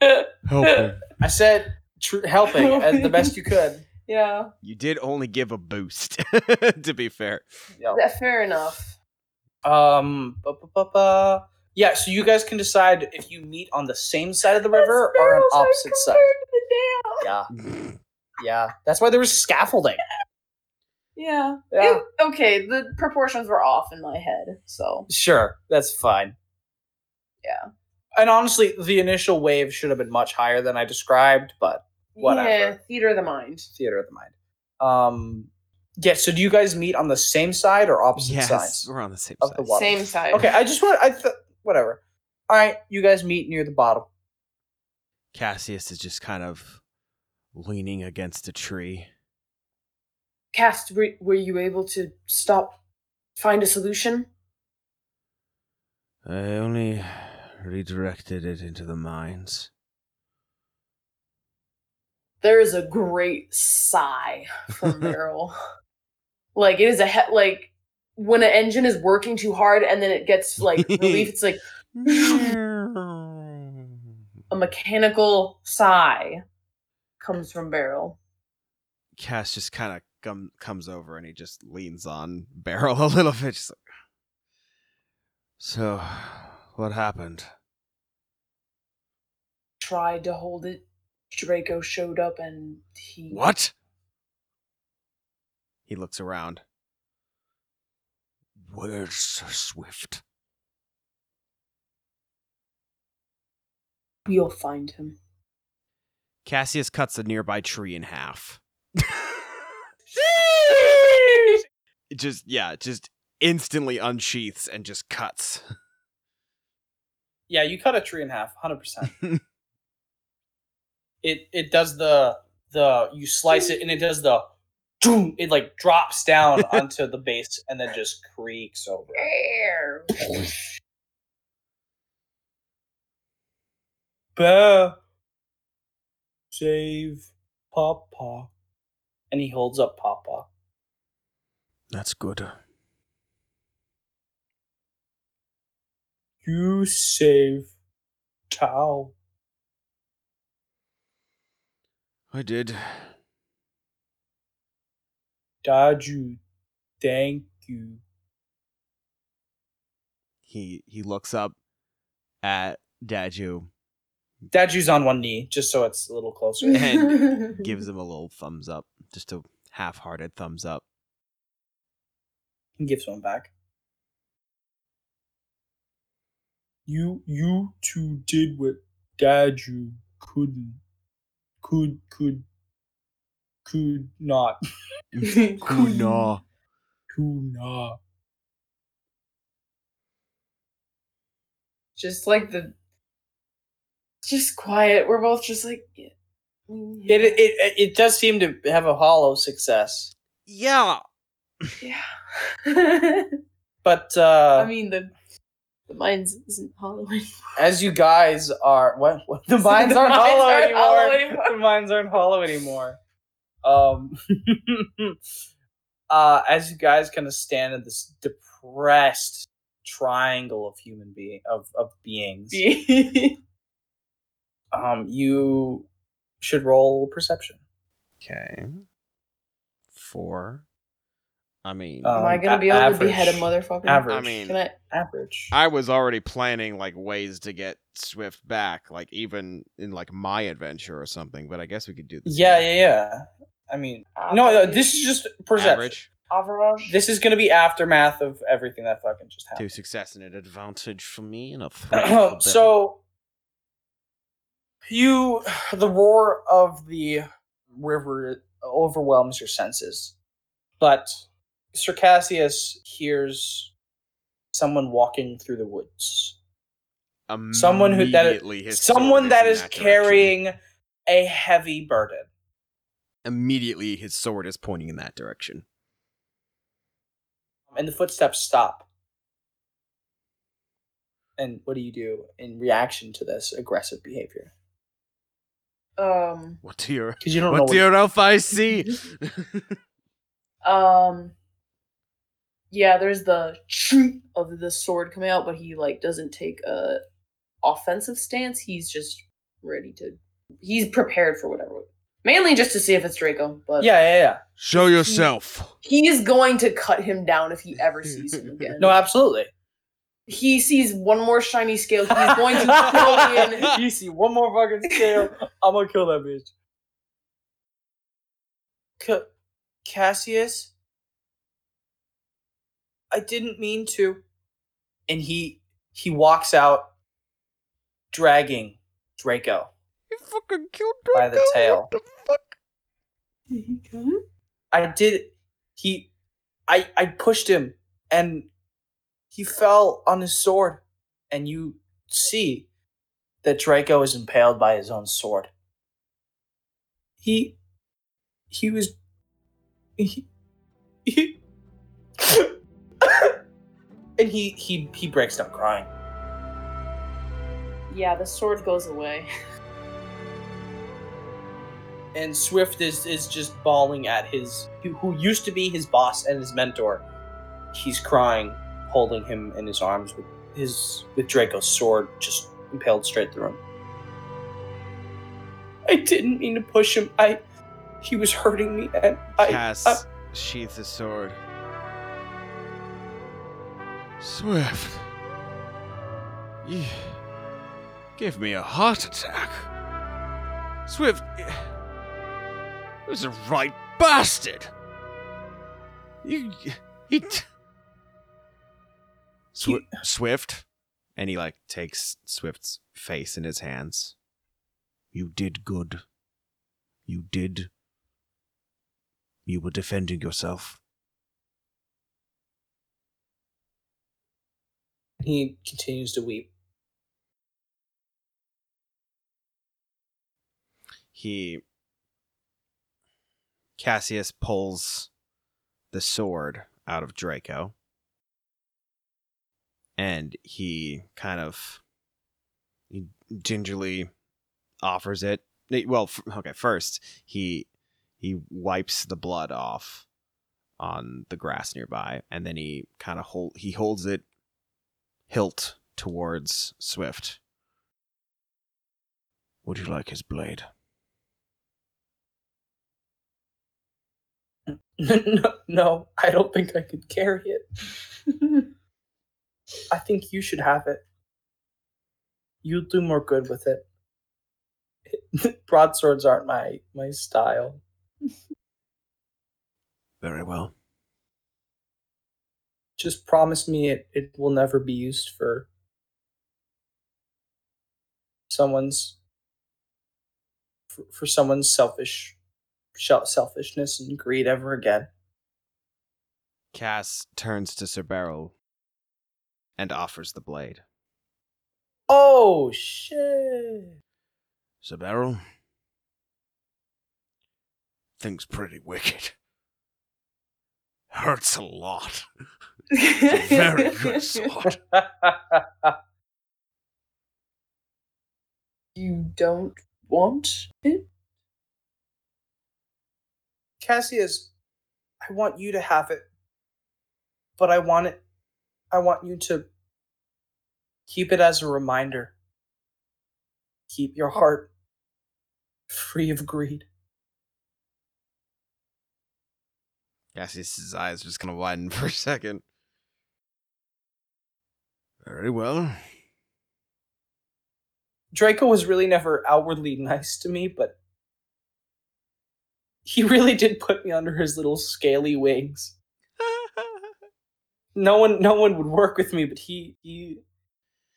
Help me. I said tr- helping as the best you could. yeah, You did only give a boost, to be fair. Yeah. that, fair enough. Um. Yeah. So you guys can decide if you meet on the same side of the river or on opposite side. to the Yeah. Yeah. That's why there was scaffolding. Dam. Yeah. Yeah. It- okay, the proportions were off in my head, so Sure, that's fine. Yeah. And honestly, the initial wave should have been much higher than I described, but Whatever. Yeah, theater of the mind. theater of the mind. Um, yeah. So do you guys meet on the same side or opposite Yes, sides we're on the same of side. the water? Same side. Okay, I just want I th- whatever. All right, you guys meet near the bottom. Cassius is just kind of leaning against a tree. Cast, were, were you able to stop, find a solution? I only redirected it into the mines. There is a great sigh from Beryl. like it is a he- like when an engine is working too hard and then it gets like relief. It's like a mechanical sigh comes from Beryl. Cass just kind of com- comes over and he just leans on Beryl a little bit. Just like, so, what happened? Tried to hold it. Draco showed up and he What? He looks around. Where's Sir Swift? We'll find him. Cassius cuts a nearby tree in half. it just, yeah, just instantly unsheaths and just cuts. Yeah, you cut a tree in half, hundred percent. It it does the the you slice it and it does the boom. It like drops down onto the base and then just creaks over. Bear, save Papa, and he holds up Papa. That's good. You save Tao. I did. Daju, thank you. He he looks up at Daju, Daju's on one knee, just so it's a little closer. And gives him a little thumbs up, just a half-hearted thumbs up. He gives one back. You you two did what dad you couldn't could could could not could not could not. just like the just quiet. We're both just like yeah. It, it it it does seem to have a hollow success, Yeah. yeah. but uh, I mean the the mines isn't hollow anymore. as you guys are what, what the mines The aren't mines hollow aren't anymore. hollow anymore. the mines aren't hollow anymore. Um, uh, as you guys kind of stand in this depressed triangle of human being of of beings, um, you should roll perception. Okay. Four. I mean, Um, Am I gonna a- be able average. to behead a motherfucker? Average. I mean, Can I? Average. I was already planning like ways to get Swift back, like even in like my adventure or something. But I guess we could do this. yeah, yeah, yeah. I mean, no, no, this is just perception. Average Average. This is going to be aftermath of everything that fucking just happened. two happened. success and an advantage for me, and a three. for them. so you the roar of the river overwhelms your senses but Sir Cassius hears someone walking through the woods someone who- that- Immediately someone that is direction. carrying a heavy burden Immediately, his sword is pointing in that direction. and the footsteps stop and what do you do in reaction to this aggressive behavior Um. What do because you don't know what what do your elf eyes see? Um. Yeah, there's the chunk of the sword coming out, but he like doesn't take a offensive stance. He's just ready to. He's prepared for whatever. Mainly just to see if it's Draco, but yeah yeah yeah Show yourself. he is going to cut him down if he ever sees him again. no absolutely he sees one more shiny scale. He's going to kill me. And you see one more fucking scale, I'm gonna kill that bitch. Ca- Cassius, I didn't mean to. And he he walks out, dragging Draco You fucking killed Draco by the tail. What the fuck? He did. I did. He, I I pushed him, and he fell on his sword, and you see that Draco is impaled by his own sword. He, he was, he, he and he he he breaks down crying. yeah, the sword goes away. and Swift is is just bawling at his who- who used to be his boss and his mentor. He's crying, holding him in his arms with his with Draco's sword just impaled straight through him. I didn't mean to push him. I he was hurting me and I Cass I- sheaths his sword. Swift. You gave me a heart attack. Swift. Was a right bastard. You. He. Swi- Swift. And he, like, takes Swift's face in his hands. You did good. You did you were defending yourself. he continues to weep. He. Cassius pulls the sword out of Draco. And he kind of. He gingerly offers it. Well, okay, first, he he wipes the blood off on the grass nearby and then he kind of hold he holds it hilt towards Swift. Would you like his blade? no, no, I don't think I could carry it. I think you should have it. You'll do more good with it. Broadswords aren't my my style. Very well. Just promise me it, it will never be used for someone's for, for someone's selfish selfishness and greed ever again. Cass turns to Sir Beryl and offers the blade. Oh shit. Sir Beryl? Thing's pretty wicked. Hurts a lot. Very good sword. You don't want it? Cassius, I want you to have it. But I want it I want you to keep it as a reminder. Keep your heart free of greed. Cassius's eyes just kind of widen for a second. Very well. Draco was really never outwardly nice to me, but he really did put me under his little scaly wings. No one no one would work with me, but he he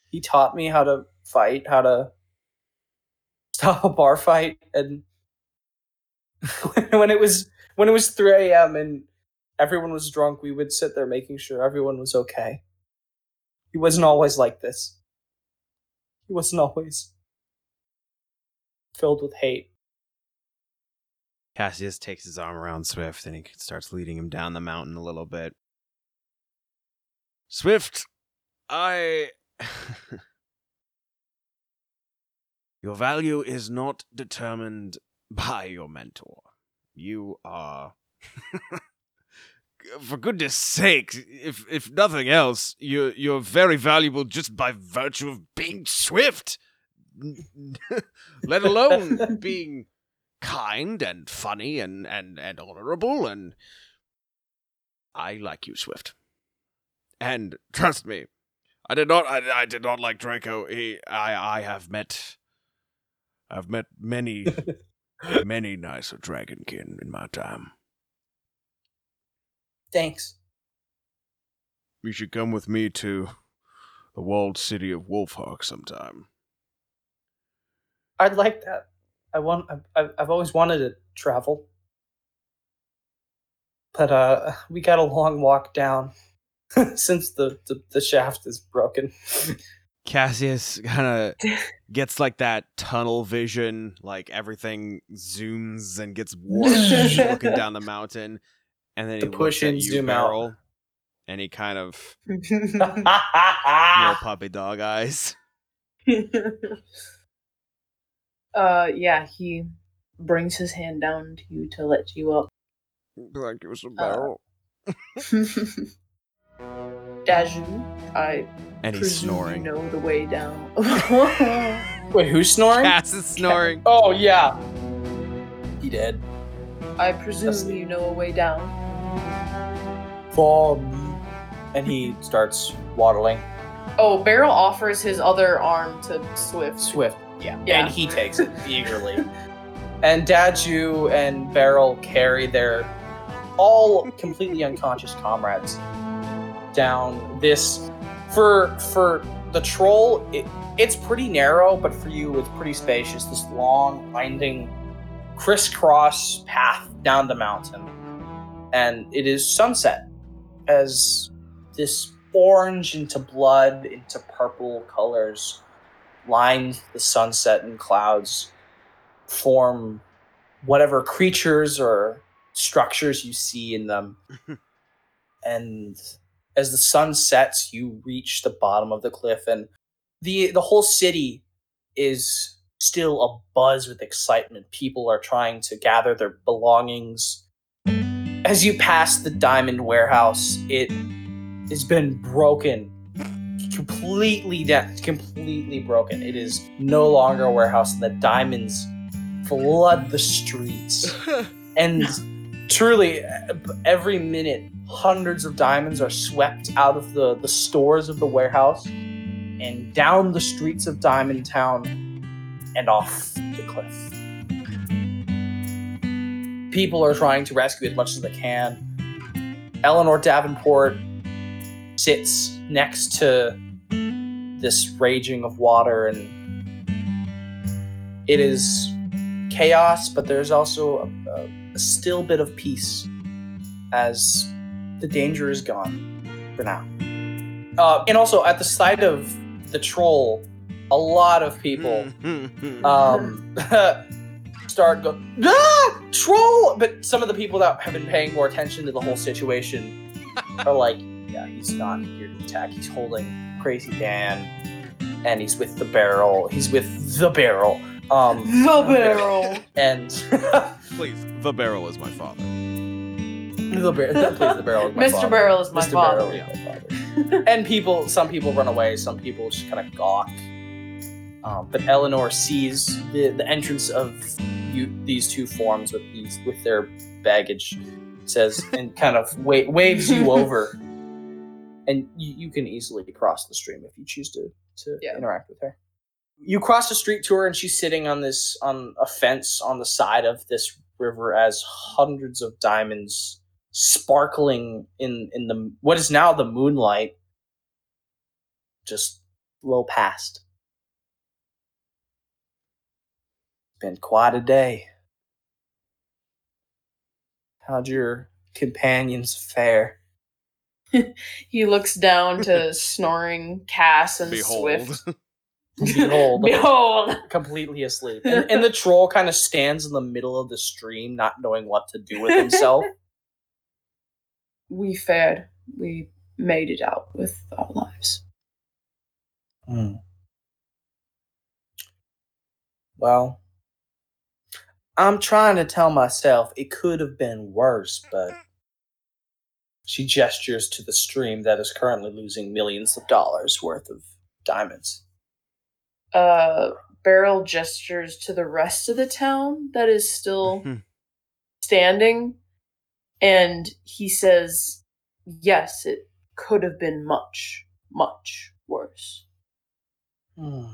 he taught me how to fight, how to stop a bar fight and when it was when it was 3 a.m. and everyone was drunk, we would sit there making sure everyone was okay. He wasn't always like this. He wasn't always filled with hate. Cassius takes his arm around Swift and he starts leading him down the mountain a little bit. Swift, I. your value is not determined by your mentor. You are. For goodness sake, if if nothing else, you're you're very valuable just by virtue of being swift. Let alone being kind and funny and, and, and honorable and I like you, Swift. And trust me, I did not I, I did not like Draco. He I I have met I've met many many nicer dragonkin in my time. Thanks. You should come with me to the walled city of Wolfhawk sometime. I'd like that. I want. I've- I've, I've always wanted to travel, but uh, we got a long walk down since the, the the shaft is broken. Cassius kind of gets like that tunnel vision, like everything zooms and gets warped looking down the mountain, and then The he looks push at in, you, zoom out. And he kind of little puppy dog eyes. uh, yeah, he brings his hand down to you to let you up. Thank you, Sir Uh, Beryl. Daju, I and he's presume snoring. you know the way down. Wait, who's snoring? Cass is snoring. Oh yeah, he did. I presume you know a way down. For me, and he starts waddling. Oh, Beryl offers his other arm to Swift. Swift, yeah, Yeah. and he takes it eagerly. And Daju and Beryl carry their all completely unconscious comrades down this. For for the troll, it, it's pretty narrow, but for you, it's pretty spacious. This long, winding, crisscross path down the mountain, and it is sunset as this orange into blood into purple colors lines the sunset and clouds form whatever creatures or structures you see in them. and as the sun sets, you reach the bottom of the cliff and the the whole city is still a buzz with excitement. People are trying to gather their belongings. As you pass the diamond warehouse, it has been broken completely down, completely broken. It is no longer a warehouse, and the diamonds flood the streets. and truly, every minute, hundreds of diamonds are swept out of the, the stores of the warehouse and down the streets of Diamond Town and off the cliff. People are trying to rescue as much as they can. Eleanor Davenport sits next to this raging of water, and it is chaos, but there's also a, a, a still bit of peace as the danger is gone for now. Uh, and also, at the sight of the troll, a lot of people um, start go ah troll. But some of the people that have been paying more attention to the whole situation are like, yeah, he's not here to attack. He's holding Crazy Dan, and he's with the barrel. He's with the barrel. Um, The barrel. and Please, the barrel is my father. the barrel. Please, the barrel. Mr. father. Barrel is my Mr. father. Barrel is my father. and people, some people run away. Some people just kind of gawk. Um, but Eleanor sees the, the entrance of you, these two forms with these with their baggage, says and kind of wa- waves you over, and you, you can easily cross the stream if you choose to to Yeah. interact with her. You cross the street to her, and she's sitting on this on a fence on the side of this river as hundreds of diamonds sparkling in in the what is now the moonlight just blow past. Been quite a day. How'd your companions fare? He looks down to snoring Cass and Behold. Swift. Behold, Behold. completely asleep. And, and the troll kind of stands in the middle of the stream, not knowing what to do with himself. We fared. We made it out with our lives. Hmm. Well, I'm trying to tell myself it could have been worse, but she gestures to the stream that is currently losing millions of dollars worth of diamonds. Uh, Beryl gestures to the rest of the town that is still Mhm. standing, and he says, "Yes, it could have been much, much worse." Hmm.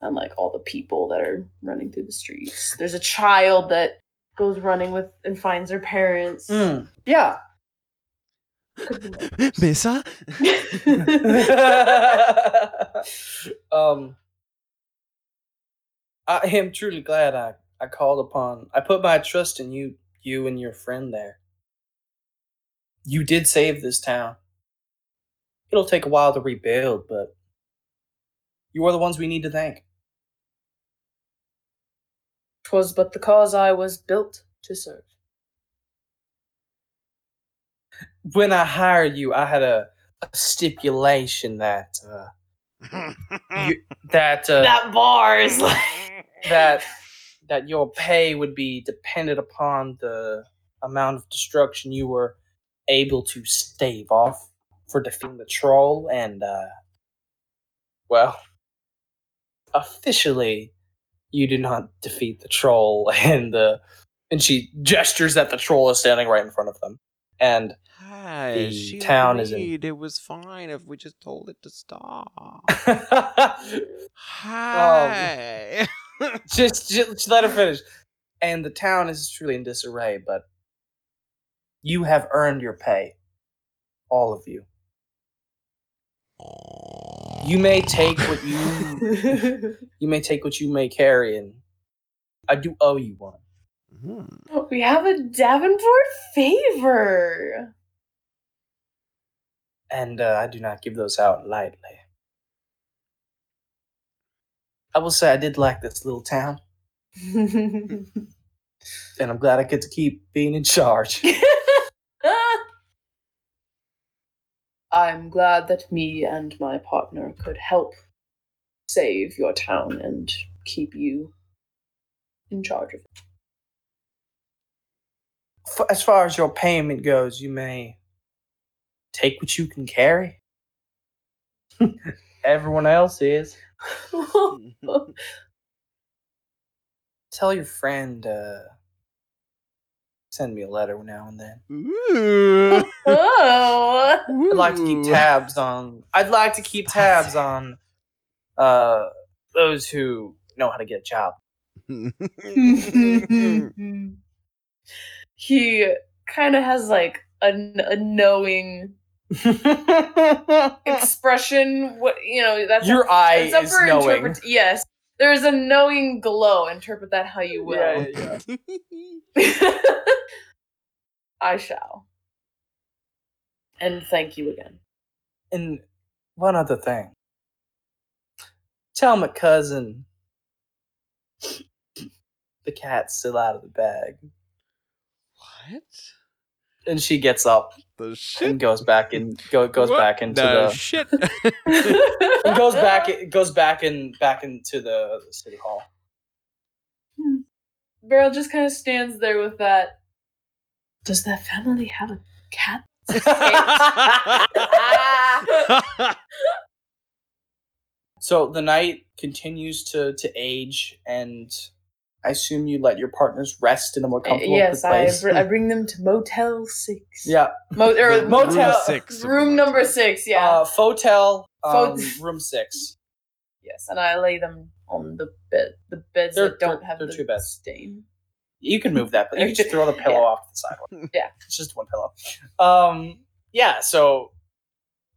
Unlike all the people that are running through the streets, there's a child that goes running with and finds her parents. Hmm. Yeah. Could have been worse. Missa? um, I am truly glad I, I called upon. I put my trust in you, you and your friend there. You did save this town. It'll take a while to rebuild, but you are the ones we need to thank. 'Twas but the cause I was built to serve. When I hired you, I had a, a stipulation that uh, you, that uh, that bar is like that that your pay would be dependent upon the amount of destruction you were able to stave off for defeating the troll and uh well officially you did not defeat the troll and the and she gestures that the troll is standing right in front of them and Hi, The town is in- agreed It was fine if we just told it to stop. Um, Hi. just, just let her finish. And the town is truly in disarray, but you have earned your pay, all of you. You may take what you you may take what you may carry, and I do owe you one. Mhm. we have a Davenport favor. and uh, I do not give those out lightly. I will say I did like this little town, and I'm glad I get to keep being in charge. I'm glad that me and my partner could help save your town and keep you in charge of it. As far as your payment goes, you may take what you can carry. Everyone else is. Tell your friend, uh, send me a letter now and then. Ooh. oh. I'd like to keep tabs on. I'd like to keep tabs on uh, those who know how to get a job. he kind of has like a, a knowing expression. What you know? That's Your eye it's up is for knowing. interpret- Yes, there is a knowing glow. Interpret that how you will. Yeah, yeah. I shall. And thank you again. And one other thing. Tell my cousin the cat's still out of the bag. what? And she gets up The shit? and goes back and go, goes What back into the the shit. and goes back it goes back and back into the city hall. Hmm. Beryl just kind of stands there with that. Does that family have a cat? So the night continues to to age, and I assume you let your partners rest in a more comfortable yes, I, place. br- I bring them to Motel Six. yeah, Mo- or Room motel six room number six. Yeah. uh, Fotel, um, Fot- room six. yes, and I lay them on the bed, the beds They're- that don't they're- have they're the two beds. stain. You can move that, but you can just throw the pillow Yeah. off to the sidewalk. Yeah. it's just one pillow. Um, yeah. So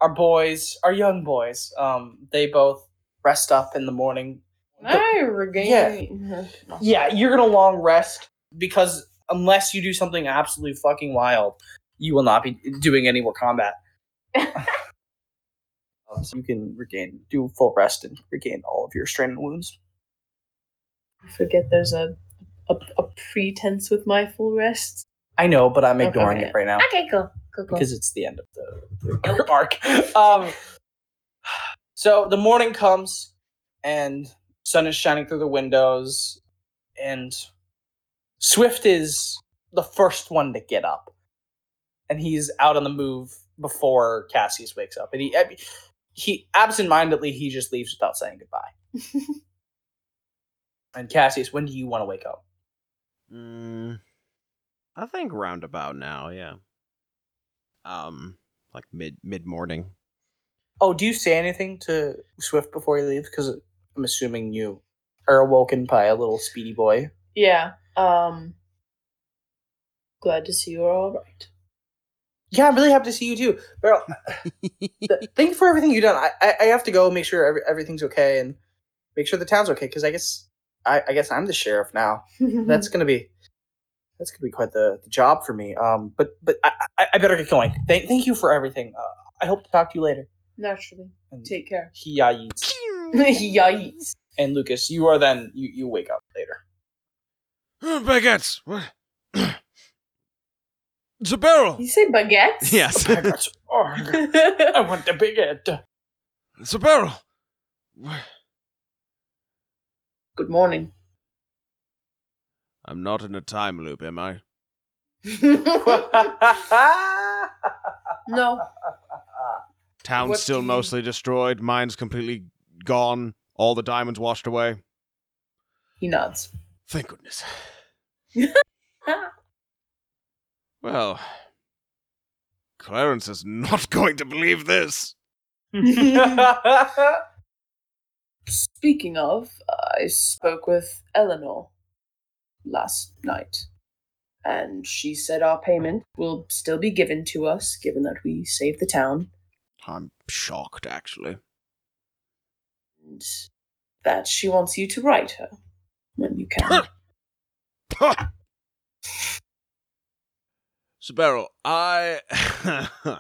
our boys, our young boys, um, they both rest up in the morning. I regain. Yeah, yeah, you're gonna long rest because unless you do something absolutely fucking wild, you will not be doing any more combat. Um, so you can regain, do full rest, and regain all of your strain and wounds. forget there's a, a a pretense with my full rest. I know, but I'm ignoring okay. it right now Okay, cool, cool, cool. because it's the end of the, the arc. Um, so the morning comes, and sun is shining through the windows, and Swift is the first one to get up, and he's out on the move before Cassius wakes up, and he he absentmindedly he just leaves without saying goodbye. and Cassius, when do you want to wake up? Mm, I think roundabout now, yeah. Um, like mid mid morning. Oh, do you say anything to Swift before he leaves? Because I'm assuming you are awoken by a little speedy boy. yeah. Um. Glad to see you're all right. Yeah, I'm really happy to see you too, Beryl. th- thank you for everything you've done. I, I, I have to go make sure every, everything's okay and make sure the town's okay. Because I guess I, I guess I'm the sheriff now. That's gonna be that's gonna be quite the, the job for me. Um, but but I, I, I better get going. Thank thank you for everything. Uh, I hope to talk to you later. naturally. And Take care. he uh, eats. Yikes. And Lucas, you are then you, you wake up later. Baguettes! What? it's a barrel! You say baguettes? yes. oh, I want the baguette. It's a barrel! Good morning. I'm not in a time loop, am I? no. Town's What still do you- mostly destroyed. Mine's completely gone. All the diamonds washed away. He nods. Thank goodness. Well, Clarence is not going to believe this. Speaking of, I spoke with Eleanor last night, and she said our payment will still be given to us, given that we saved the town, I'm shocked, actually. And that she wants you to write her when you can. Sparrow, I.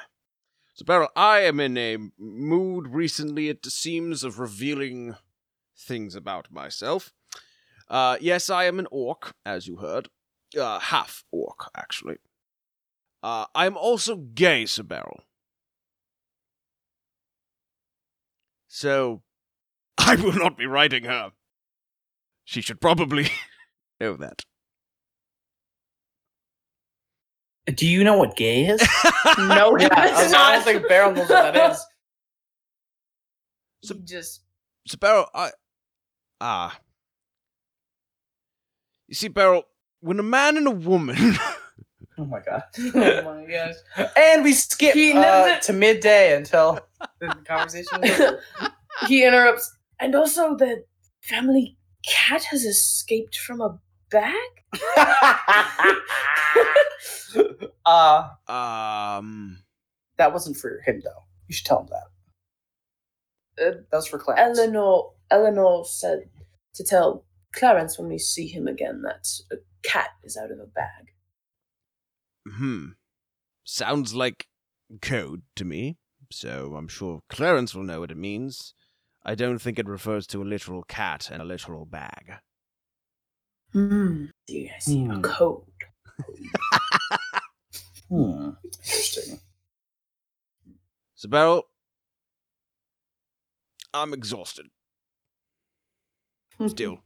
Sparrow, I am in a mood recently, it seems, of revealing things about myself. Uh, yes, I am an orc, as you heard. Uh, half orc, actually. Uh, I am also gay, Sparrow. So, I will not be writing her. She should probably know that. Do you know what gay is? No, he yeah, I, does I not. don't think Beryl knows what that is. He just So Beryl, I ah. You see, Beryl, when a man and a woman Oh my god. oh my gosh. And we skip uh, to midday until the conversation he interrupts, and also the family cat has escaped from a bag. uh, um that wasn't for him though. You should tell him that. Uh, That was for Clarence. Eleanor, Eleanor said to tell Clarence when we see him again that a cat is out of a bag. hmm sounds like code to me. So I'm sure Clarence will know what it means. I don't think it refers to a literal cat and a literal bag. Hmm. See, I see a Hmm. code. Hmm. Interesting. So Beryl, I'm exhausted. Still.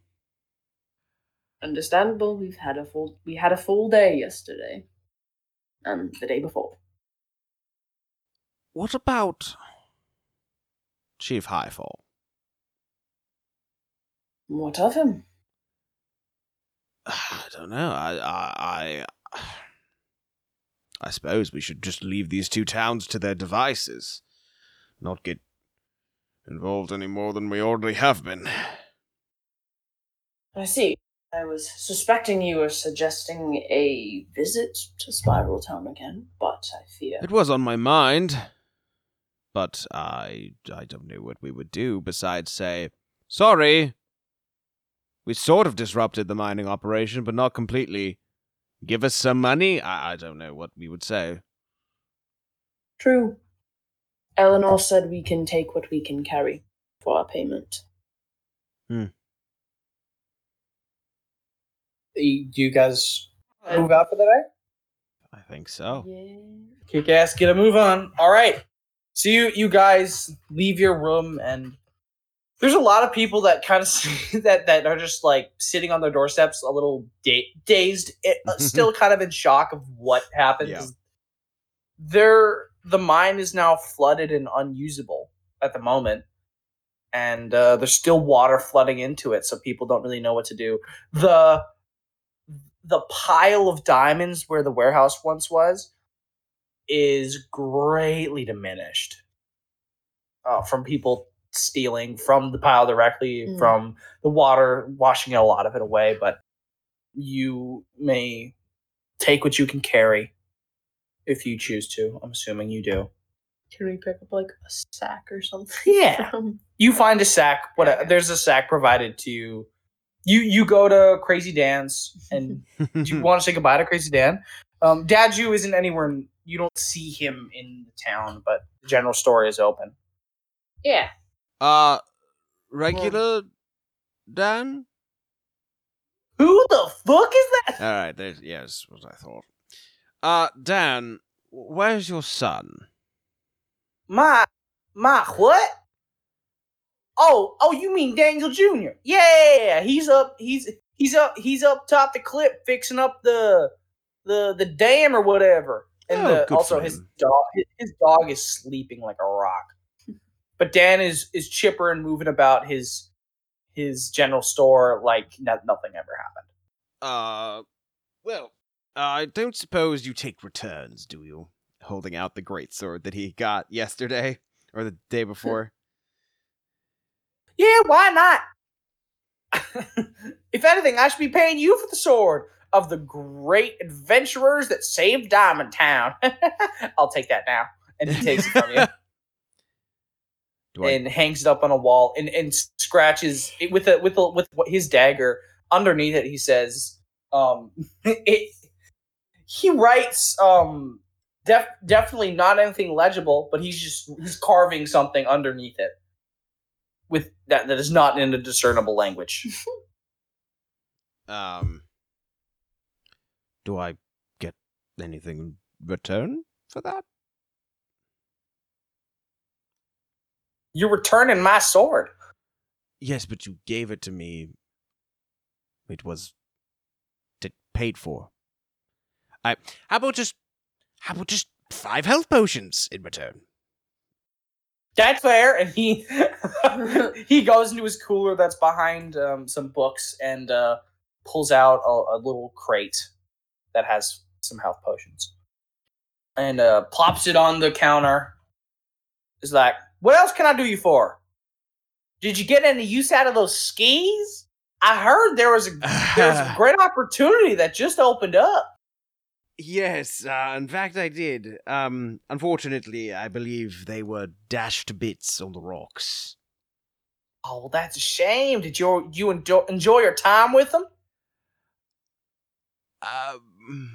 Understandable. We've had a full we had a full day yesterday. And the day before. What about Chief Highfall? What of him? I don't know. I, I, I, I suppose we should just leave these two towns to their devices, not get involved any more than we already have been. I see. I was suspecting you were suggesting a visit to Spiral Town again, but I fear. It was on my mind, but I, I don't know what we would do besides say, sorry. We sort of disrupted the mining operation, but not completely. Give us some money? I, I don't know what we would say. True. Eleanor said we can take what we can carry for our payment. Hmm. You, do you guys move out for the day? I think so. Yeah. Kick ass, get a move on. All right. So you you guys leave your room and there's a lot of people that kind of that that are just like sitting on their doorsteps, a little da- dazed, eh, uh, still kind of in shock of what happened. Yeah. Their the mine is now flooded and unusable at the moment, and uh, there's still water flooding into it, so people don't really know what to do. the The pile of diamonds where the warehouse once was is greatly diminished uh, from people stealing from the pile directly Mm. from the water washing a lot of it away but you may take what you can carry if you choose to i'm assuming you do Can we pick up like a sack or something? Yeah. From... you find a sack what Okay. there's a sack provided to you you you go to crazy dan's and do you want to say goodbye to Crazy Dan? Um, Daju isn't anywhere. in- You don't see him in the town, but the general store is open. Yeah. Uh, regular Dan? Who the fuck is that? All right, there's yes, what I thought. Uh, Dan, where's your son? My my what? Oh oh, you mean Daniel Jr. Yeah, he's up. He's he's up. He's up top the clip fixing up the the the dam or whatever. And Oh, the, also his dog his dog is sleeping like a rock. But Dan is is chipper and moving about his his general store like no, nothing ever happened. Uh, well, I don't suppose you take returns, do you? Holding out the great sword that he got yesterday or the day before. Yeah, why not? if anything, I should be paying you for the sword of the great adventurers that saved Diamond Town. I'll take that now. And he takes it from you do I? and hangs it up on a wall and, and scratches it with a with a, with his dagger underneath it. He says, um, it, he writes um, def, definitely not anything legible, but he's just he's carving something underneath it with that that is not in a discernible language. um, do I get anything in return for that? You're returning my sword. Yes, but you gave it to me. It was t- paid for. I. How about just How about just five health potions in return? That's fair. And he he goes into his cooler that's behind um, some books and uh, pulls out a, a little crate that has some health potions and uh, plops it on the counter. Is like, what else can I do you for? Did you get any use out of those skis? I heard there was a there was a great opportunity that just opened up. Yes, uh, in fact, I did. Um, unfortunately, I believe they were dashed to bits on the rocks. Oh, that's a shame. Did you you enjoy, enjoy your time with them? Um,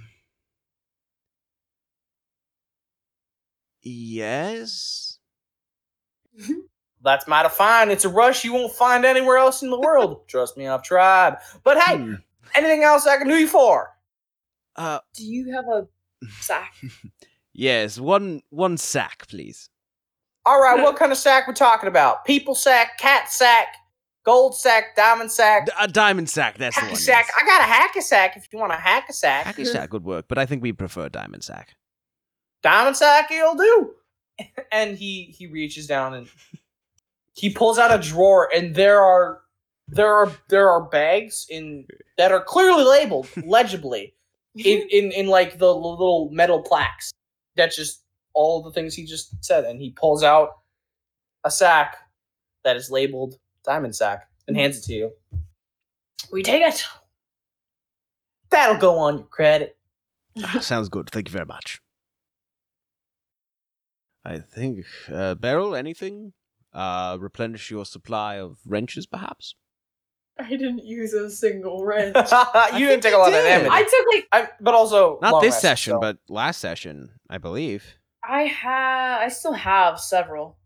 yes. That's mighty fine. It's a rush you won't find anywhere else in the world. Trust me, I've tried. But hey, Hmm. anything else I can do you for? Uh, Do you have a sack? yes. One one sack, please. All right, what kind of sack we talking about? People sack, cat sack, gold sack, diamond sack, D- a diamond sack. That's the one. sack. yes. I got a hacky sack if you want a hacky sack. Hacky sack would work, but I think we prefer diamond sack. Diamond sack, you'll do. And he he reaches down and he pulls out a drawer, and there are there are there are bags in that are clearly labeled legibly in, in in like the little metal plaques. That's just all the things he just said, and he pulls out a sack that is labeled diamond sack and mm-hmm. hands it to you. we take it. That'll go on your credit. Sounds good. Thank you very much. I think, uh, Beryl, anything? Uh, replenish your supply of wrenches, perhaps? I didn't use a single wrench. you didn't take a lot of did. damage. I took like I, but also Not long this rest, session, so- but last session, I believe. I have. I still have several.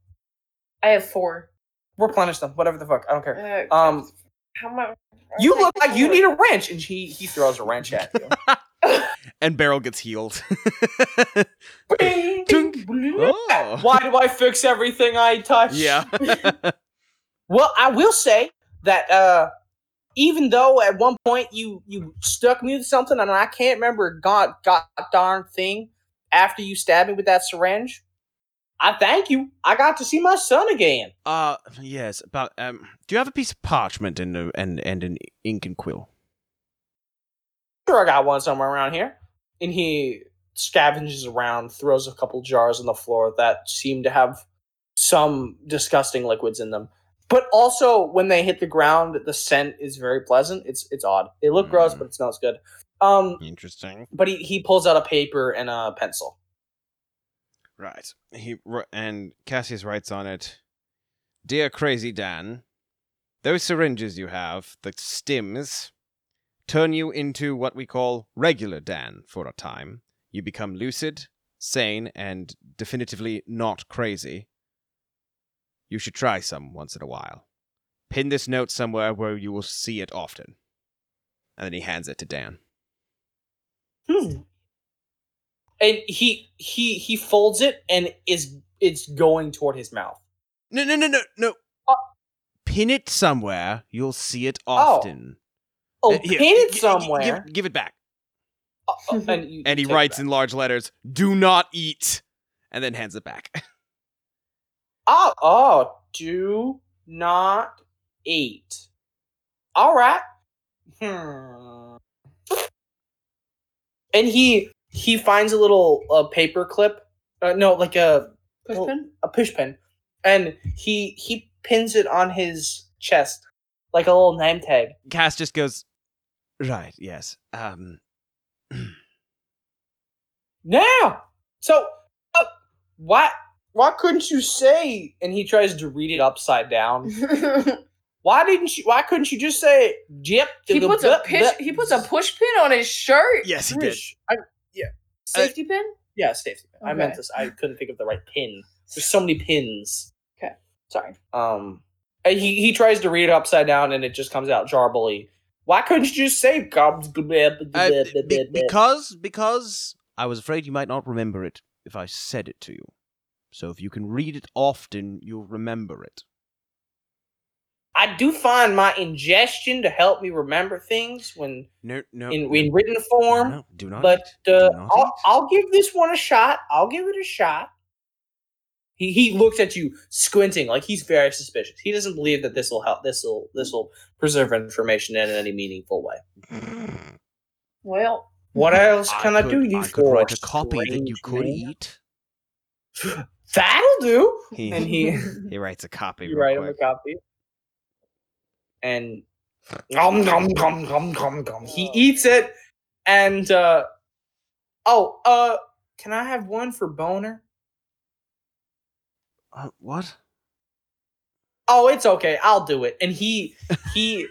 I have four. replenish them. Whatever the fuck, I don't care. Uh, Um, how much? you look like you need a wrench, and he he throws a wrench at you. And Beryl gets healed. Bing, bing, bling. Oh. Why do I fix everything I touch? Yeah. Well, I will say that uh, even though at one point you you stuck me with something, and I can't remember god god darn thing after you stabbed me with that syringe. I thank you. I got to see my son again. uh, yes, but, um, do you have a piece of parchment and, a- and, and an ink and quill? Sure, I got one somewhere around here. And he scavenges around, throws a couple jars on the floor that seem to have some disgusting liquids in them. But also, when they hit the ground, the scent is very pleasant. It's it's odd. They look gross, Mm. but it smells good. Um, Interesting. but he, he pulls out a paper and a pencil. Right. He and Cassius writes on it, "Dear Crazy Dan, those syringes you have, the stims, turn you into what we call regular Dan for a time. You become lucid, sane, and definitively not crazy. You should try some once in a while. Pin this note somewhere where you will see it often." And then he hands it to Dan. Hmm. And he he he folds it and is it's going toward his mouth. No, no, no, no, no. Uh, Pin it somewhere. You'll see it Oh, often. Oh, Uh, here, pin it somewhere. Give, give it back. Uh, uh, and you- And he writes in large letters, "Do not eat," and then hands it back. Oh, oh, do not eat. All right. Hmm. And he he finds a little uh, paper clip. Uh, no, like a Push well, pin? a push pin, and he he pins it on his chest like a little name tag. Cass just goes, "Right, yes. Um, Now, so uh, why why couldn't you say? And he tries to read it upside down. Why didn't you? Why couldn't you just say "Yep"? he puts a pitch. He puts a push pin on his shirt. yes, he did. I, Safety pin. yeah, safety. pin. I meant this. I couldn't think of the right pin. There's so many pins. Okay, sorry. Um, he he tries to read it upside down, and it just comes out jarbly. Why couldn't you just say "Gobs"? Uh, be- because because I was afraid you might not remember it if I said it to you. So if you can read it often, you'll remember it. I do find my ingestion to help me remember things when No, no. in, in written form. no, do not. but uh, Do not I'll. I'll give this one a shot. I'll give it a shot. He he looks at you squinting like he's very suspicious. He doesn't believe that this will help. This will this will preserve information in any meaningful way. well, What else can I, could, do you I for? could write a copy that you could man? eat. That'll do. He, And he he writes a copy. you real write him a copy. And nom, nom, nom, nom, nom, nom. he eats it and uh oh uh can I have one for boner? Uh, what? oh it's okay i'll do it and he he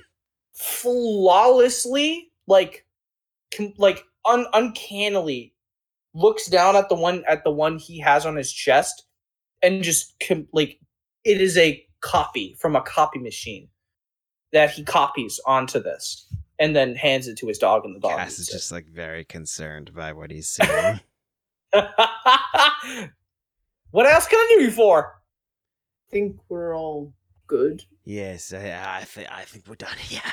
flawlessly like com- like un- uncannily looks down at the one at the one he has on his chest and just com- like it is a copy from a copy machine that he copies onto this and then hands it to his dog and the dog Cass is it. just like very concerned by what he's seeing. what else can i do you for I think we're all good. yes, I, I think I think we're done. Yeah.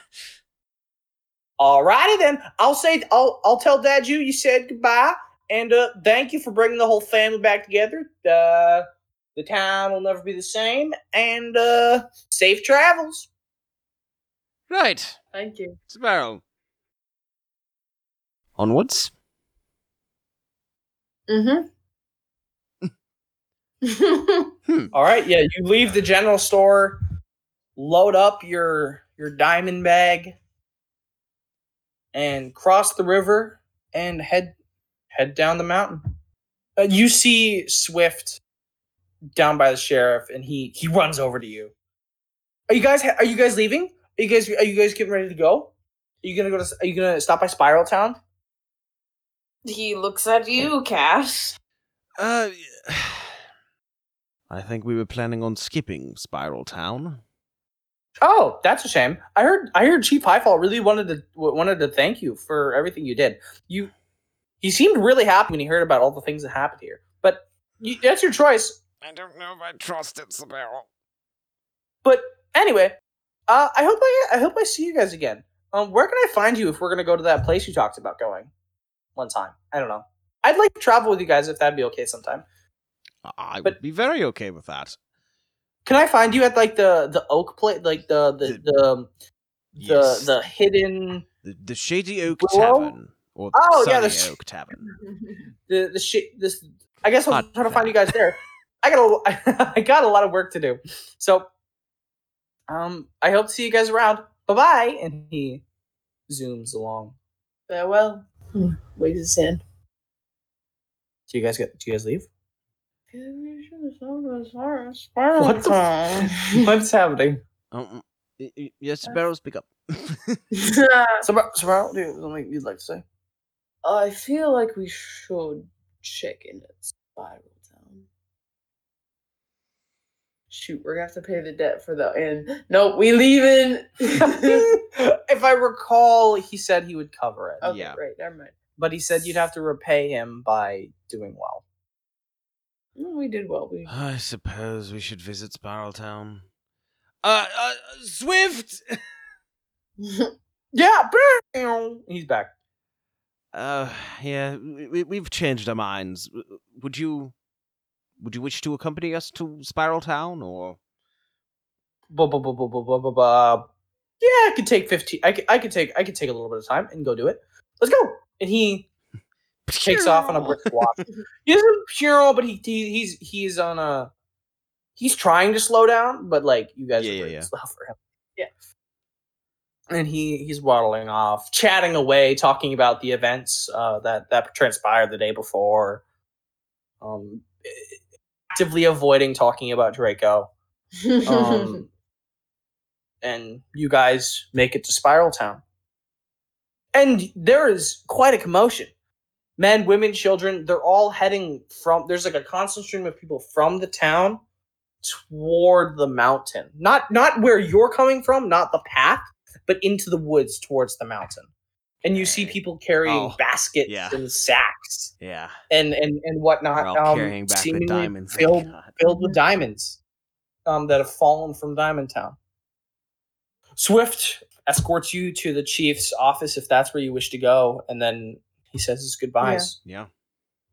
Alrighty then. I'll say I'll I'll tell Dad you you said goodbye and uh thank you for bringing the whole family back together. Uh the town will never be the same and uh safe travels. Right, Thank you. Sparrow. Onwards. Mm-hmm. All right, yeah, you leave the general store, load up your your diamond bag and cross the river and head head down the mountain. Uh, you see Swift down by the sheriff and he he runs over to you. Are you guys are you guys leaving? Are you guys are you guys getting ready to go? Are you going to go to are you going to stop by Spiral Town? he looks at you, Cass. Uh, I think we were planning on skipping Spiral Town. Oh, that's a shame. I heard I heard Chief Highfall really wanted to wanted to thank you for everything you did. You he seemed really happy when he heard about all the things that happened here. But you, that's your choice. I don't know if I trusted Sparrow. But anyway, uh, I hope I I hope I see you guys again. Um, where can I find you if we're gonna go to that place you talked about going one time? I don't know. I'd like to travel with you guys if that'd be okay sometime. I But- would be very okay with that. Can I find you at like the the oak plate, like the the The- the the, Yes. the hidden The, the Shady Oak Willow? Tavern. Or Oh, yeah, the sh- Oak Tavern. the the shit this I guess I'll Hot try to find you guys there. I got a I got a lot of work to do. So um I hope to see you guys around. Bye-bye and he zooms along. Farewell. Waves his hand. Do you guys get do you guys leave? What's What's happening? Um, y- y- yes, Sparrow, speak up. So so do you have something you'd like to say? I feel like we should check in at Spiral Town. Shoot, we're gonna have to pay the debt for the inn. Nope, we leaving. if I recall, he said he would cover it. okay, Yeah. right, never mind. But he said you'd have to repay him by doing well. We did well. We I suppose we should visit Spiral Town. Uh, uh Swift! Yeah, he's back. Uh, yeah, we, we've changed our minds. Would you, would you wish to accompany us to Spiral Town, or Yeah, I could take fifteen. I could, I could take. I could take a little bit of time and go do it. Let's go. And he takes off on a brisk walk. He isn't pure, but he, he he's he's on a. He's trying to slow down, but like you guys Yeah, are yeah, yeah. slow for him. Yeah. And he he's waddling off, chatting away, talking about the events uh, that that transpired the day before. Um, actively avoiding talking about Draco. Um, and you guys make it to Spiral Town. And there is quite a commotion. Men, women, children, they're all heading from there's like a constant stream of people from the town toward the mountain. Not not where you're coming from, not the path, but into the woods towards the mountain. And you see people carrying Oh, baskets yeah. and sacks yeah, and and and whatnot. we're all um, carrying back the diamonds? Filled, filled with diamonds um, that have fallen from Diamond Town. Swift escorts you to the chief's office if that's where you wish to go, and then he says his goodbyes. Yeah.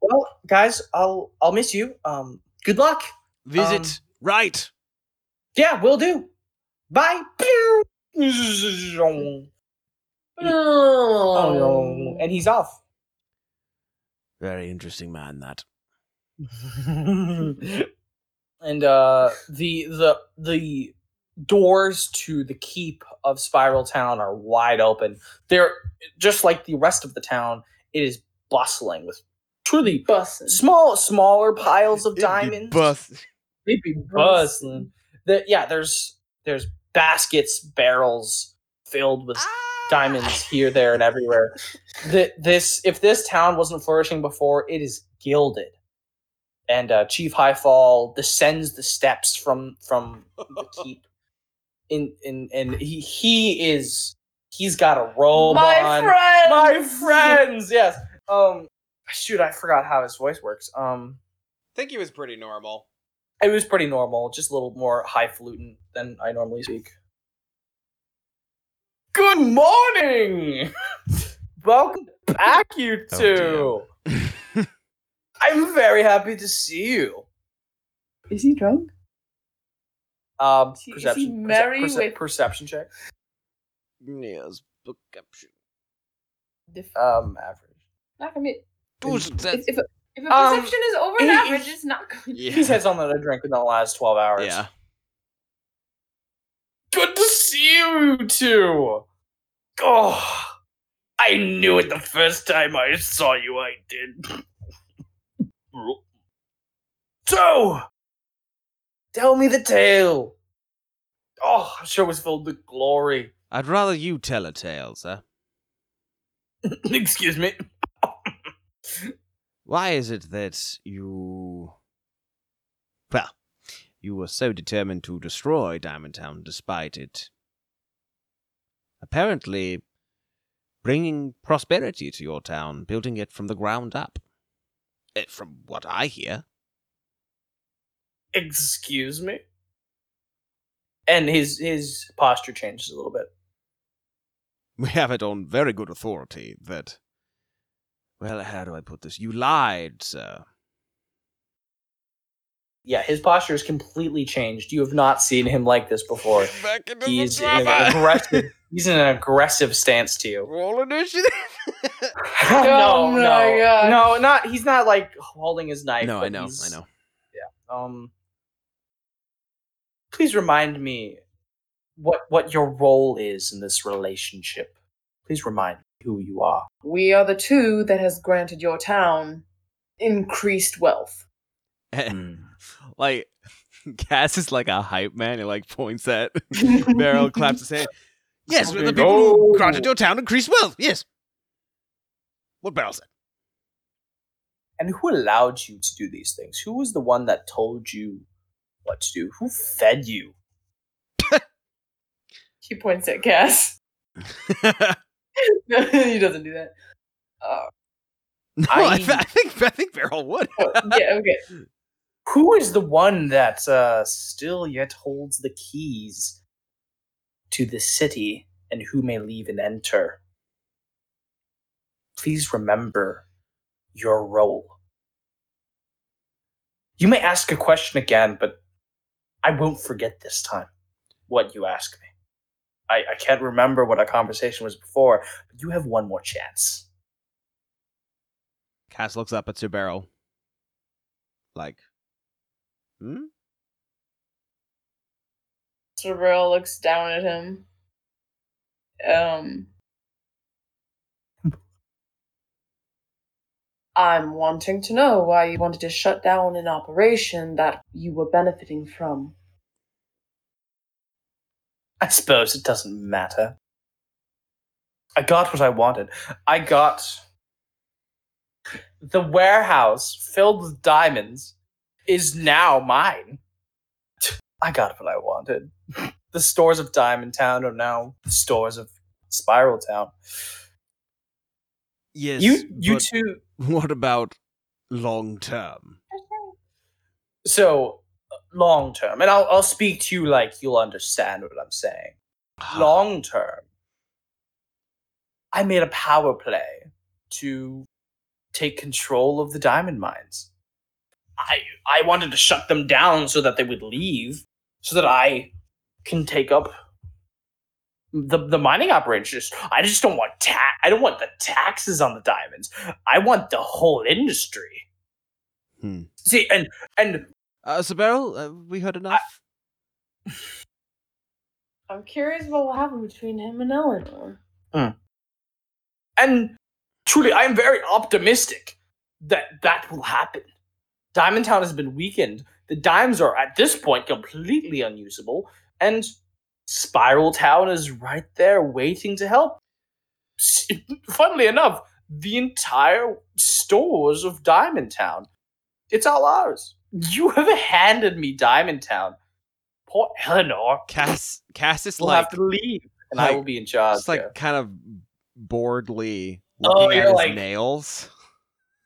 Well, guys, I'll I'll miss you. Um, good luck. Visit Um, right. Yeah, we'll do. Bye. Oh no! And he's off. Very interesting man. That. and uh, the the the doors to the keep of Spiral Town are wide open. They're just like the rest of the town. It is bustling with truly Bussin'. small, smaller piles of It'd be diamonds. bust- They'd be bustling. The, yeah, there's there's baskets, barrels filled with diamonds here, there, and everywhere. The, this if this town wasn't flourishing before, it is gilded. And uh, Chief Highfall descends the steps from from the keep. In in and he he is he's got a robe My on. friend. My friends, yes. Um, shoot, I forgot how his voice works. Um, I think he was pretty normal. it was pretty normal, just a little more highfalutin than I normally speak. Good morning! Welcome back, you Oh, two! I'm very happy to see you. Is he drunk? Um, Is he- is perception, he perce- merry perce- with- perception check. Yes. perception. Def- Um, average. not gonna be. Those- If, that's- if, a, if a Um, perception is over he- an average, it's not going. Yeah. He's had something to drink in the last 12 hours. Yeah. Good to see you two. Oh, I knew it the first time I saw you. I did. so, tell me the tale. Oh, I'm sure it was filled with glory. I'd rather you tell a tale, sir. Excuse me. Why is it that you. Well, you were so determined to destroy Diamond Town despite it. Apparently, bringing prosperity to your town, building it from the ground up. Eh, From what I hear. Excuse me. And his his posture changes a little bit. We have it on very good authority that. Well, how do I put this? You lied, sir. Yeah, his posture is completely changed. You have not seen him like this before. Back into He's in an aggressive. He's in an aggressive stance to you. Roll initiative. no, my no, gosh. no, not. He's not like holding his knife. no, I know, I know. Um, please remind me what what your role is in this relationship. Please remind me who you are. We are the two that has granted your town increased wealth. Hmm. like Cass is like a hype man. He like points at Beryl, claps his hand. Yes, we're the people who No. granted your town increased wealth. Yes. What Beryl said. And who allowed you to do these things? Who was the one that told you what to do? Who fed you? He points at Cass. no, he doesn't do that. Uh, no, I, I- th- I think I think Beryl would. oh, yeah, okay. Who is the one that uh, still yet holds the keys to the city and who may leave and enter? Please remember your role. You may ask a question again, but I won't forget this time what you ask me. I, I can't remember what our conversation was before, but you have one more chance. Cass looks up at Sir Beryl. Like, hmm? Sorrel looks down at him. Um. I'm wanting to know why you wanted to shut down an operation that you were benefiting from. I suppose it doesn't matter. I got what I wanted. I got the warehouse filled with diamonds is now mine. I got what I wanted. The stores of Diamond Town are now the stores of Spiral Town. Yes. you you two What about long term? so long term and I'll I'll speak to you like you'll understand what I'm saying. long term, I made a power play to take control of the diamond mines. I I wanted to shut them down so that they would leave, so that I can take up the the mining operations. I just don't want ta- I don't want the taxes on the diamonds. I want the whole industry. Hmm. See, and and Uh, so Beryl, uh, we heard enough. I'm curious what will happen between him and Eleanor. and truly, I am very optimistic that that will happen. Diamond Town has been weakened. The dimes are at this point completely unusable, and Spiral Town is right there waiting to help. Funnily enough, the entire stores of Diamond Town, it's all ours. You have handed me Diamond Town. Poor Eleanor Cass, Cassius, will like, have to leave, and I will be in charge. just like kind of boredly Oh, looking at his like- nails.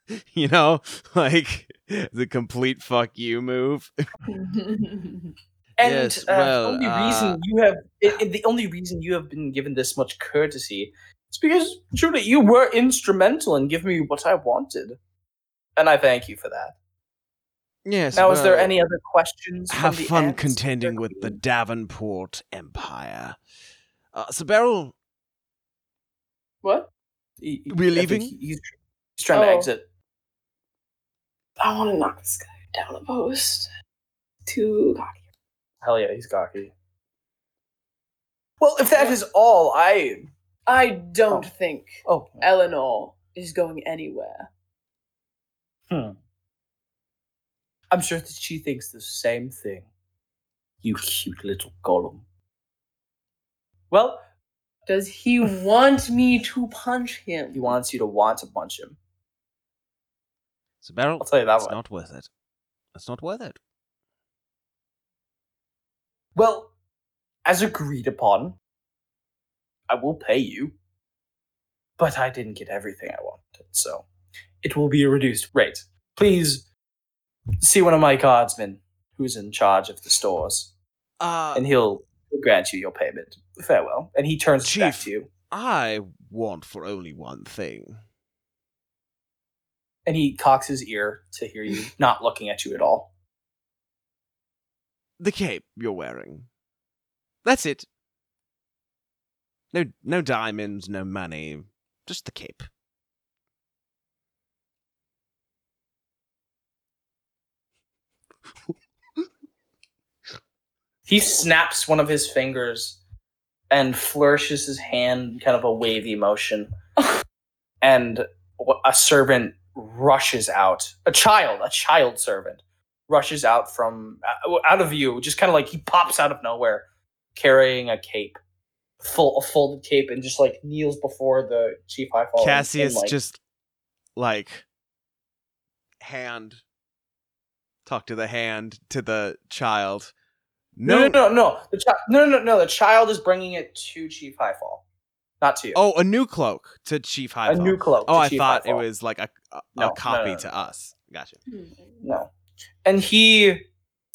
you know, like the complete fuck you move. And Yes, uh, well, the only uh, reason you have i- i- the only reason you have been given this much courtesy is because truly you were instrumental in giving me what I wanted, and I thank you for that. Yes. Now, is there any other questions? from Have the fun ants? contending with the Davenport Empire. Uh, so Beryl, what? He- he- We're leaving? he- He's, he's trying to Oh. exit. I want to knock this guy down a post. Too cocky. Hell yeah, he's cocky. Well, if that is all, I I don't Oh. think oh Eleanor is going anywhere. Hmm. I'm sure that she thinks the same thing. You cute little golem. Well, Does he want me to punch him? he wants you to want to punch him. so Beryl, I'll tell you that it's one. not worth it. It's not worth it. Well, as agreed upon, I will pay you. But I didn't get everything I wanted, so it will be a reduced rate. Please see one of my guardsmen who's in charge of the stores, Uh, and he'll, grant you your payment. Farewell. And he turns back to you, I want for only one thing. and he cocks his ear to hear you, not looking at you at all. The cape you're wearing. That's it. No, no diamonds, no money, just the cape. He snaps one of his fingers and flourishes his hand in kind of a wavy motion. and a servant rushes out. A child, a child servant, rushes out from uh, out of view, just kind of like he pops out of nowhere, carrying a cape, full a folded cape, and just like kneels before the chief Highfall. Cassius and, like, just like hand talk to the hand to the child. no, no, no, no. The child, no, no, no. no. The child is bringing it to Chief Highfall, not to you. Oh, a new cloak to Chief Highfall. a new cloak. Oh, to I Chief thought it was like a a, No, no, a copy no, no. to us. Gotcha. Hmm. No. And he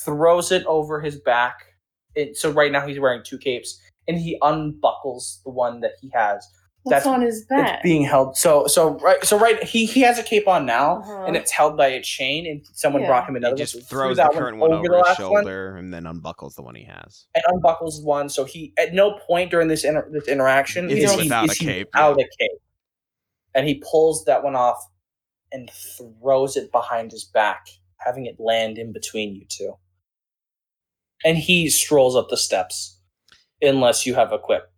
throws it over his back. It, so right now he's wearing two capes, and he unbuckles the one that he has. What's That's- on his back? It's being held. So so right so right he he has a cape on now, Uh-huh. and it's held by a chain. And someone Yeah. brought him He another. just one, so he throws threw the that current one over, the his last one shoulder and then unbuckles the one he has. and unbuckles one. So he at no point during this inter- this interaction Is is he he without is a he cape? without a cape, and he pulls that one off and throws it behind his back, having it land in between you two. And he strolls up the steps, unless you have a quip.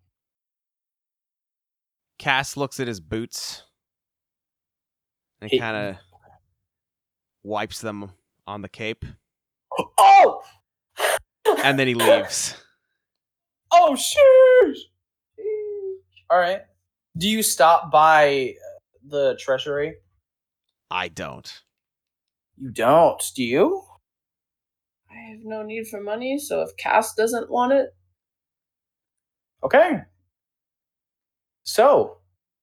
Cass looks at his boots and kind of wipes them on the cape, Oh, and then he leaves. oh, sheesh. All right. Do you stop by uh, the treasury? I don't. You don't. Do you? I have no need for money, so if Cass doesn't want it, Okay. So,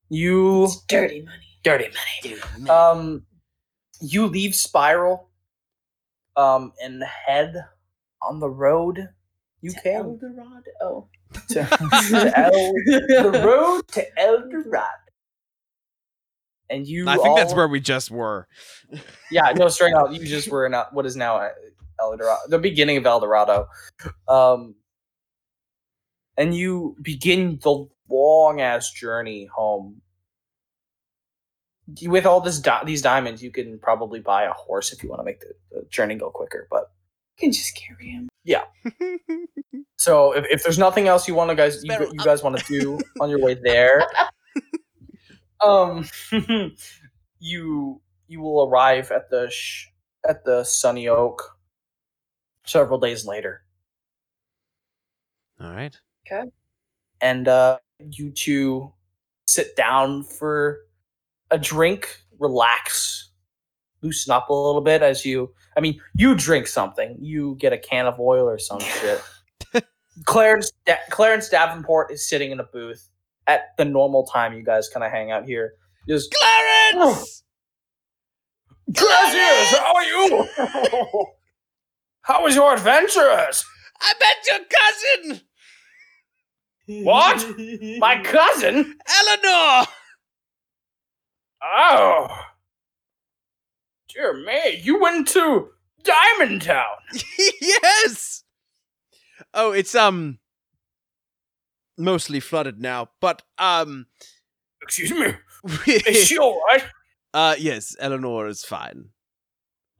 you it's dirty money. dirty money. Um, you leave Spiral, um, and head on the road you To came. Eldorado. Oh, to El, the road to El Dorado. And you I think that's where we just were. Yeah, no, straight out. You just were in uh, what is now uh, El Dorado, the beginning of El Dorado. Um, and you begin the long ass journey home. With all this di- these diamonds, you can probably buy a horse if you want to make the, the journey go quicker. But You can just carry him. Yeah. so if, if there's nothing else you want to guys you, you guys want to do on your way there, um, you you will arrive at the sh- at the Sunny Oak several days later, All right. Okay. And uh, you two sit down for a drink, relax, loosen up a little bit as you. I mean, you drink something. You get a can of oil or some shit. Clarence Da- Clarence Davenport is sitting in a booth at the normal time you guys kind of hang out here. Just Clarence! Gracias, how are you? how was your adventures? I met your cousin! What? My cousin? Eleanor! Oh. Dear me, you went to Diamond Town. yes! Oh, it's, um, mostly flooded now, but, um, Excuse me, is she alright? uh, yes, Eleanor is fine.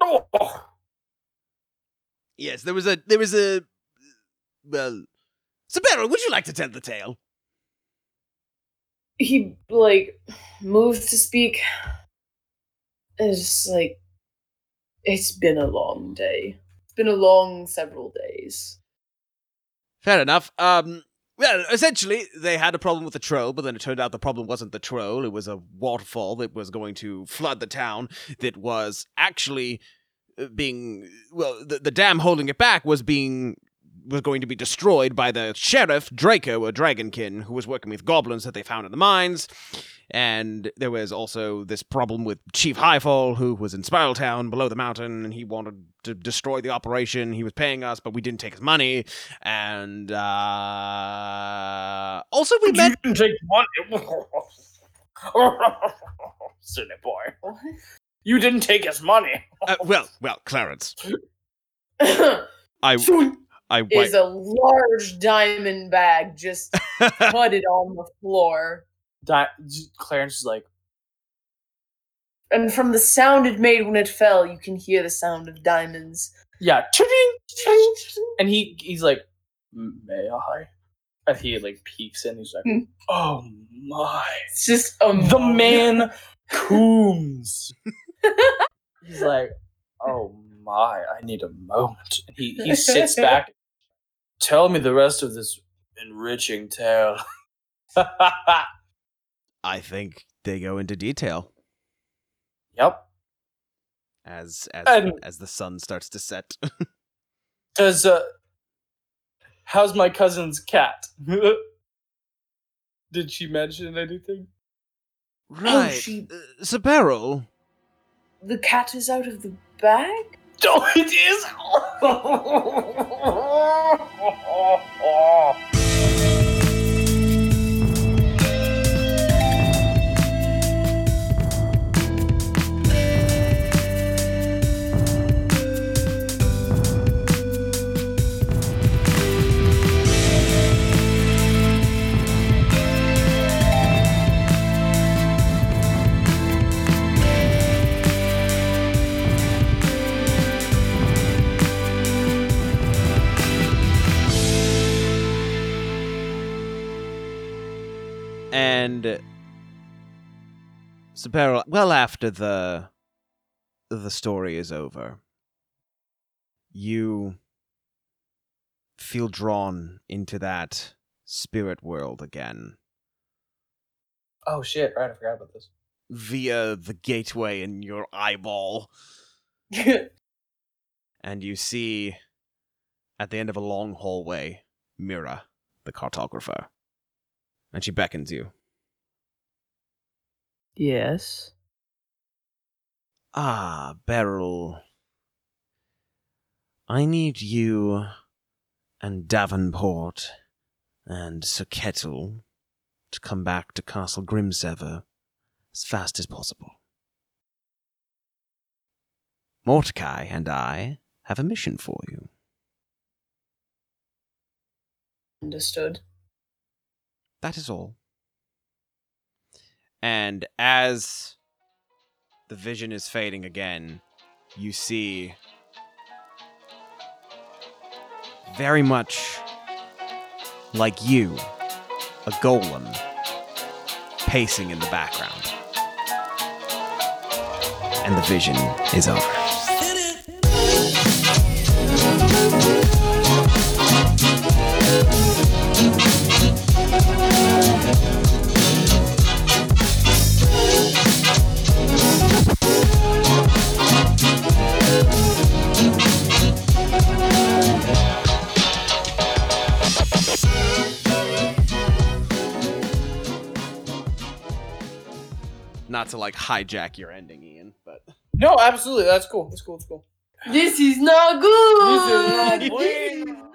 Oh. Yes, there was a, there was a, well, Sabero, would you like to tell the tale? He like moved to speak. It's just like it's been a long day. It's been a long several days. Fair enough. Um, well, essentially, they had a problem with the troll, but then it turned out the problem wasn't the troll. It was a waterfall that was going to flood the town that was actually uh, being, well, the, the dam holding it back was being, was going to be destroyed by the sheriff, Draco, a dragonkin, who was working with goblins that they found in the mines. And there was also this problem with Chief Highfall, who was in Spiral Town below the mountain, and he wanted to destroy the operation. He was paying us, but we didn't take his money. And uh, also, we met. You didn't take money. Silly boy. You didn't take his money. Uh, well, well, Clarence, is I, I, wi- a large diamond bag just putted on the floor. Di- Clarence is like, And from the sound it made when it fell, you can hear the sound of diamonds. yeah, ching, ching, ching. and he he's like, may I? And he like peeks in. He's like, Hmm. oh my, It's just a the moan. man Coombs. he's like, oh my, I need a moment. And he he sits back. Tell me the rest of this enriching tale. I think they go into detail yep. as as And- as the sun starts to set. Does uh, how's my cousin's cat? Did she mention anything? right, she- uh, Sabero. The cat is out of the bag? Oh, it is. 어, 어. And Sabero, well after the the story is over, you feel drawn into that spirit world again oh shit! Right, I forgot about this. via the gateway in your eyeball, and you see at the end of a long hallway Mira, the cartographer, and she beckons you. Yes. Ah, Beryl. I need you and Davenport and Sir Kettle to come back to Castle Grimsever as fast as possible. Mordecai and I have a mission for you. Understood. That is all. And as the vision is fading again, you see very much like you, a golem pacing in the background. And the vision is over. Not to like hijack your ending, Ian, but No, absolutely. That's cool. That's cool. That's cool. This is not good. This is not bueno.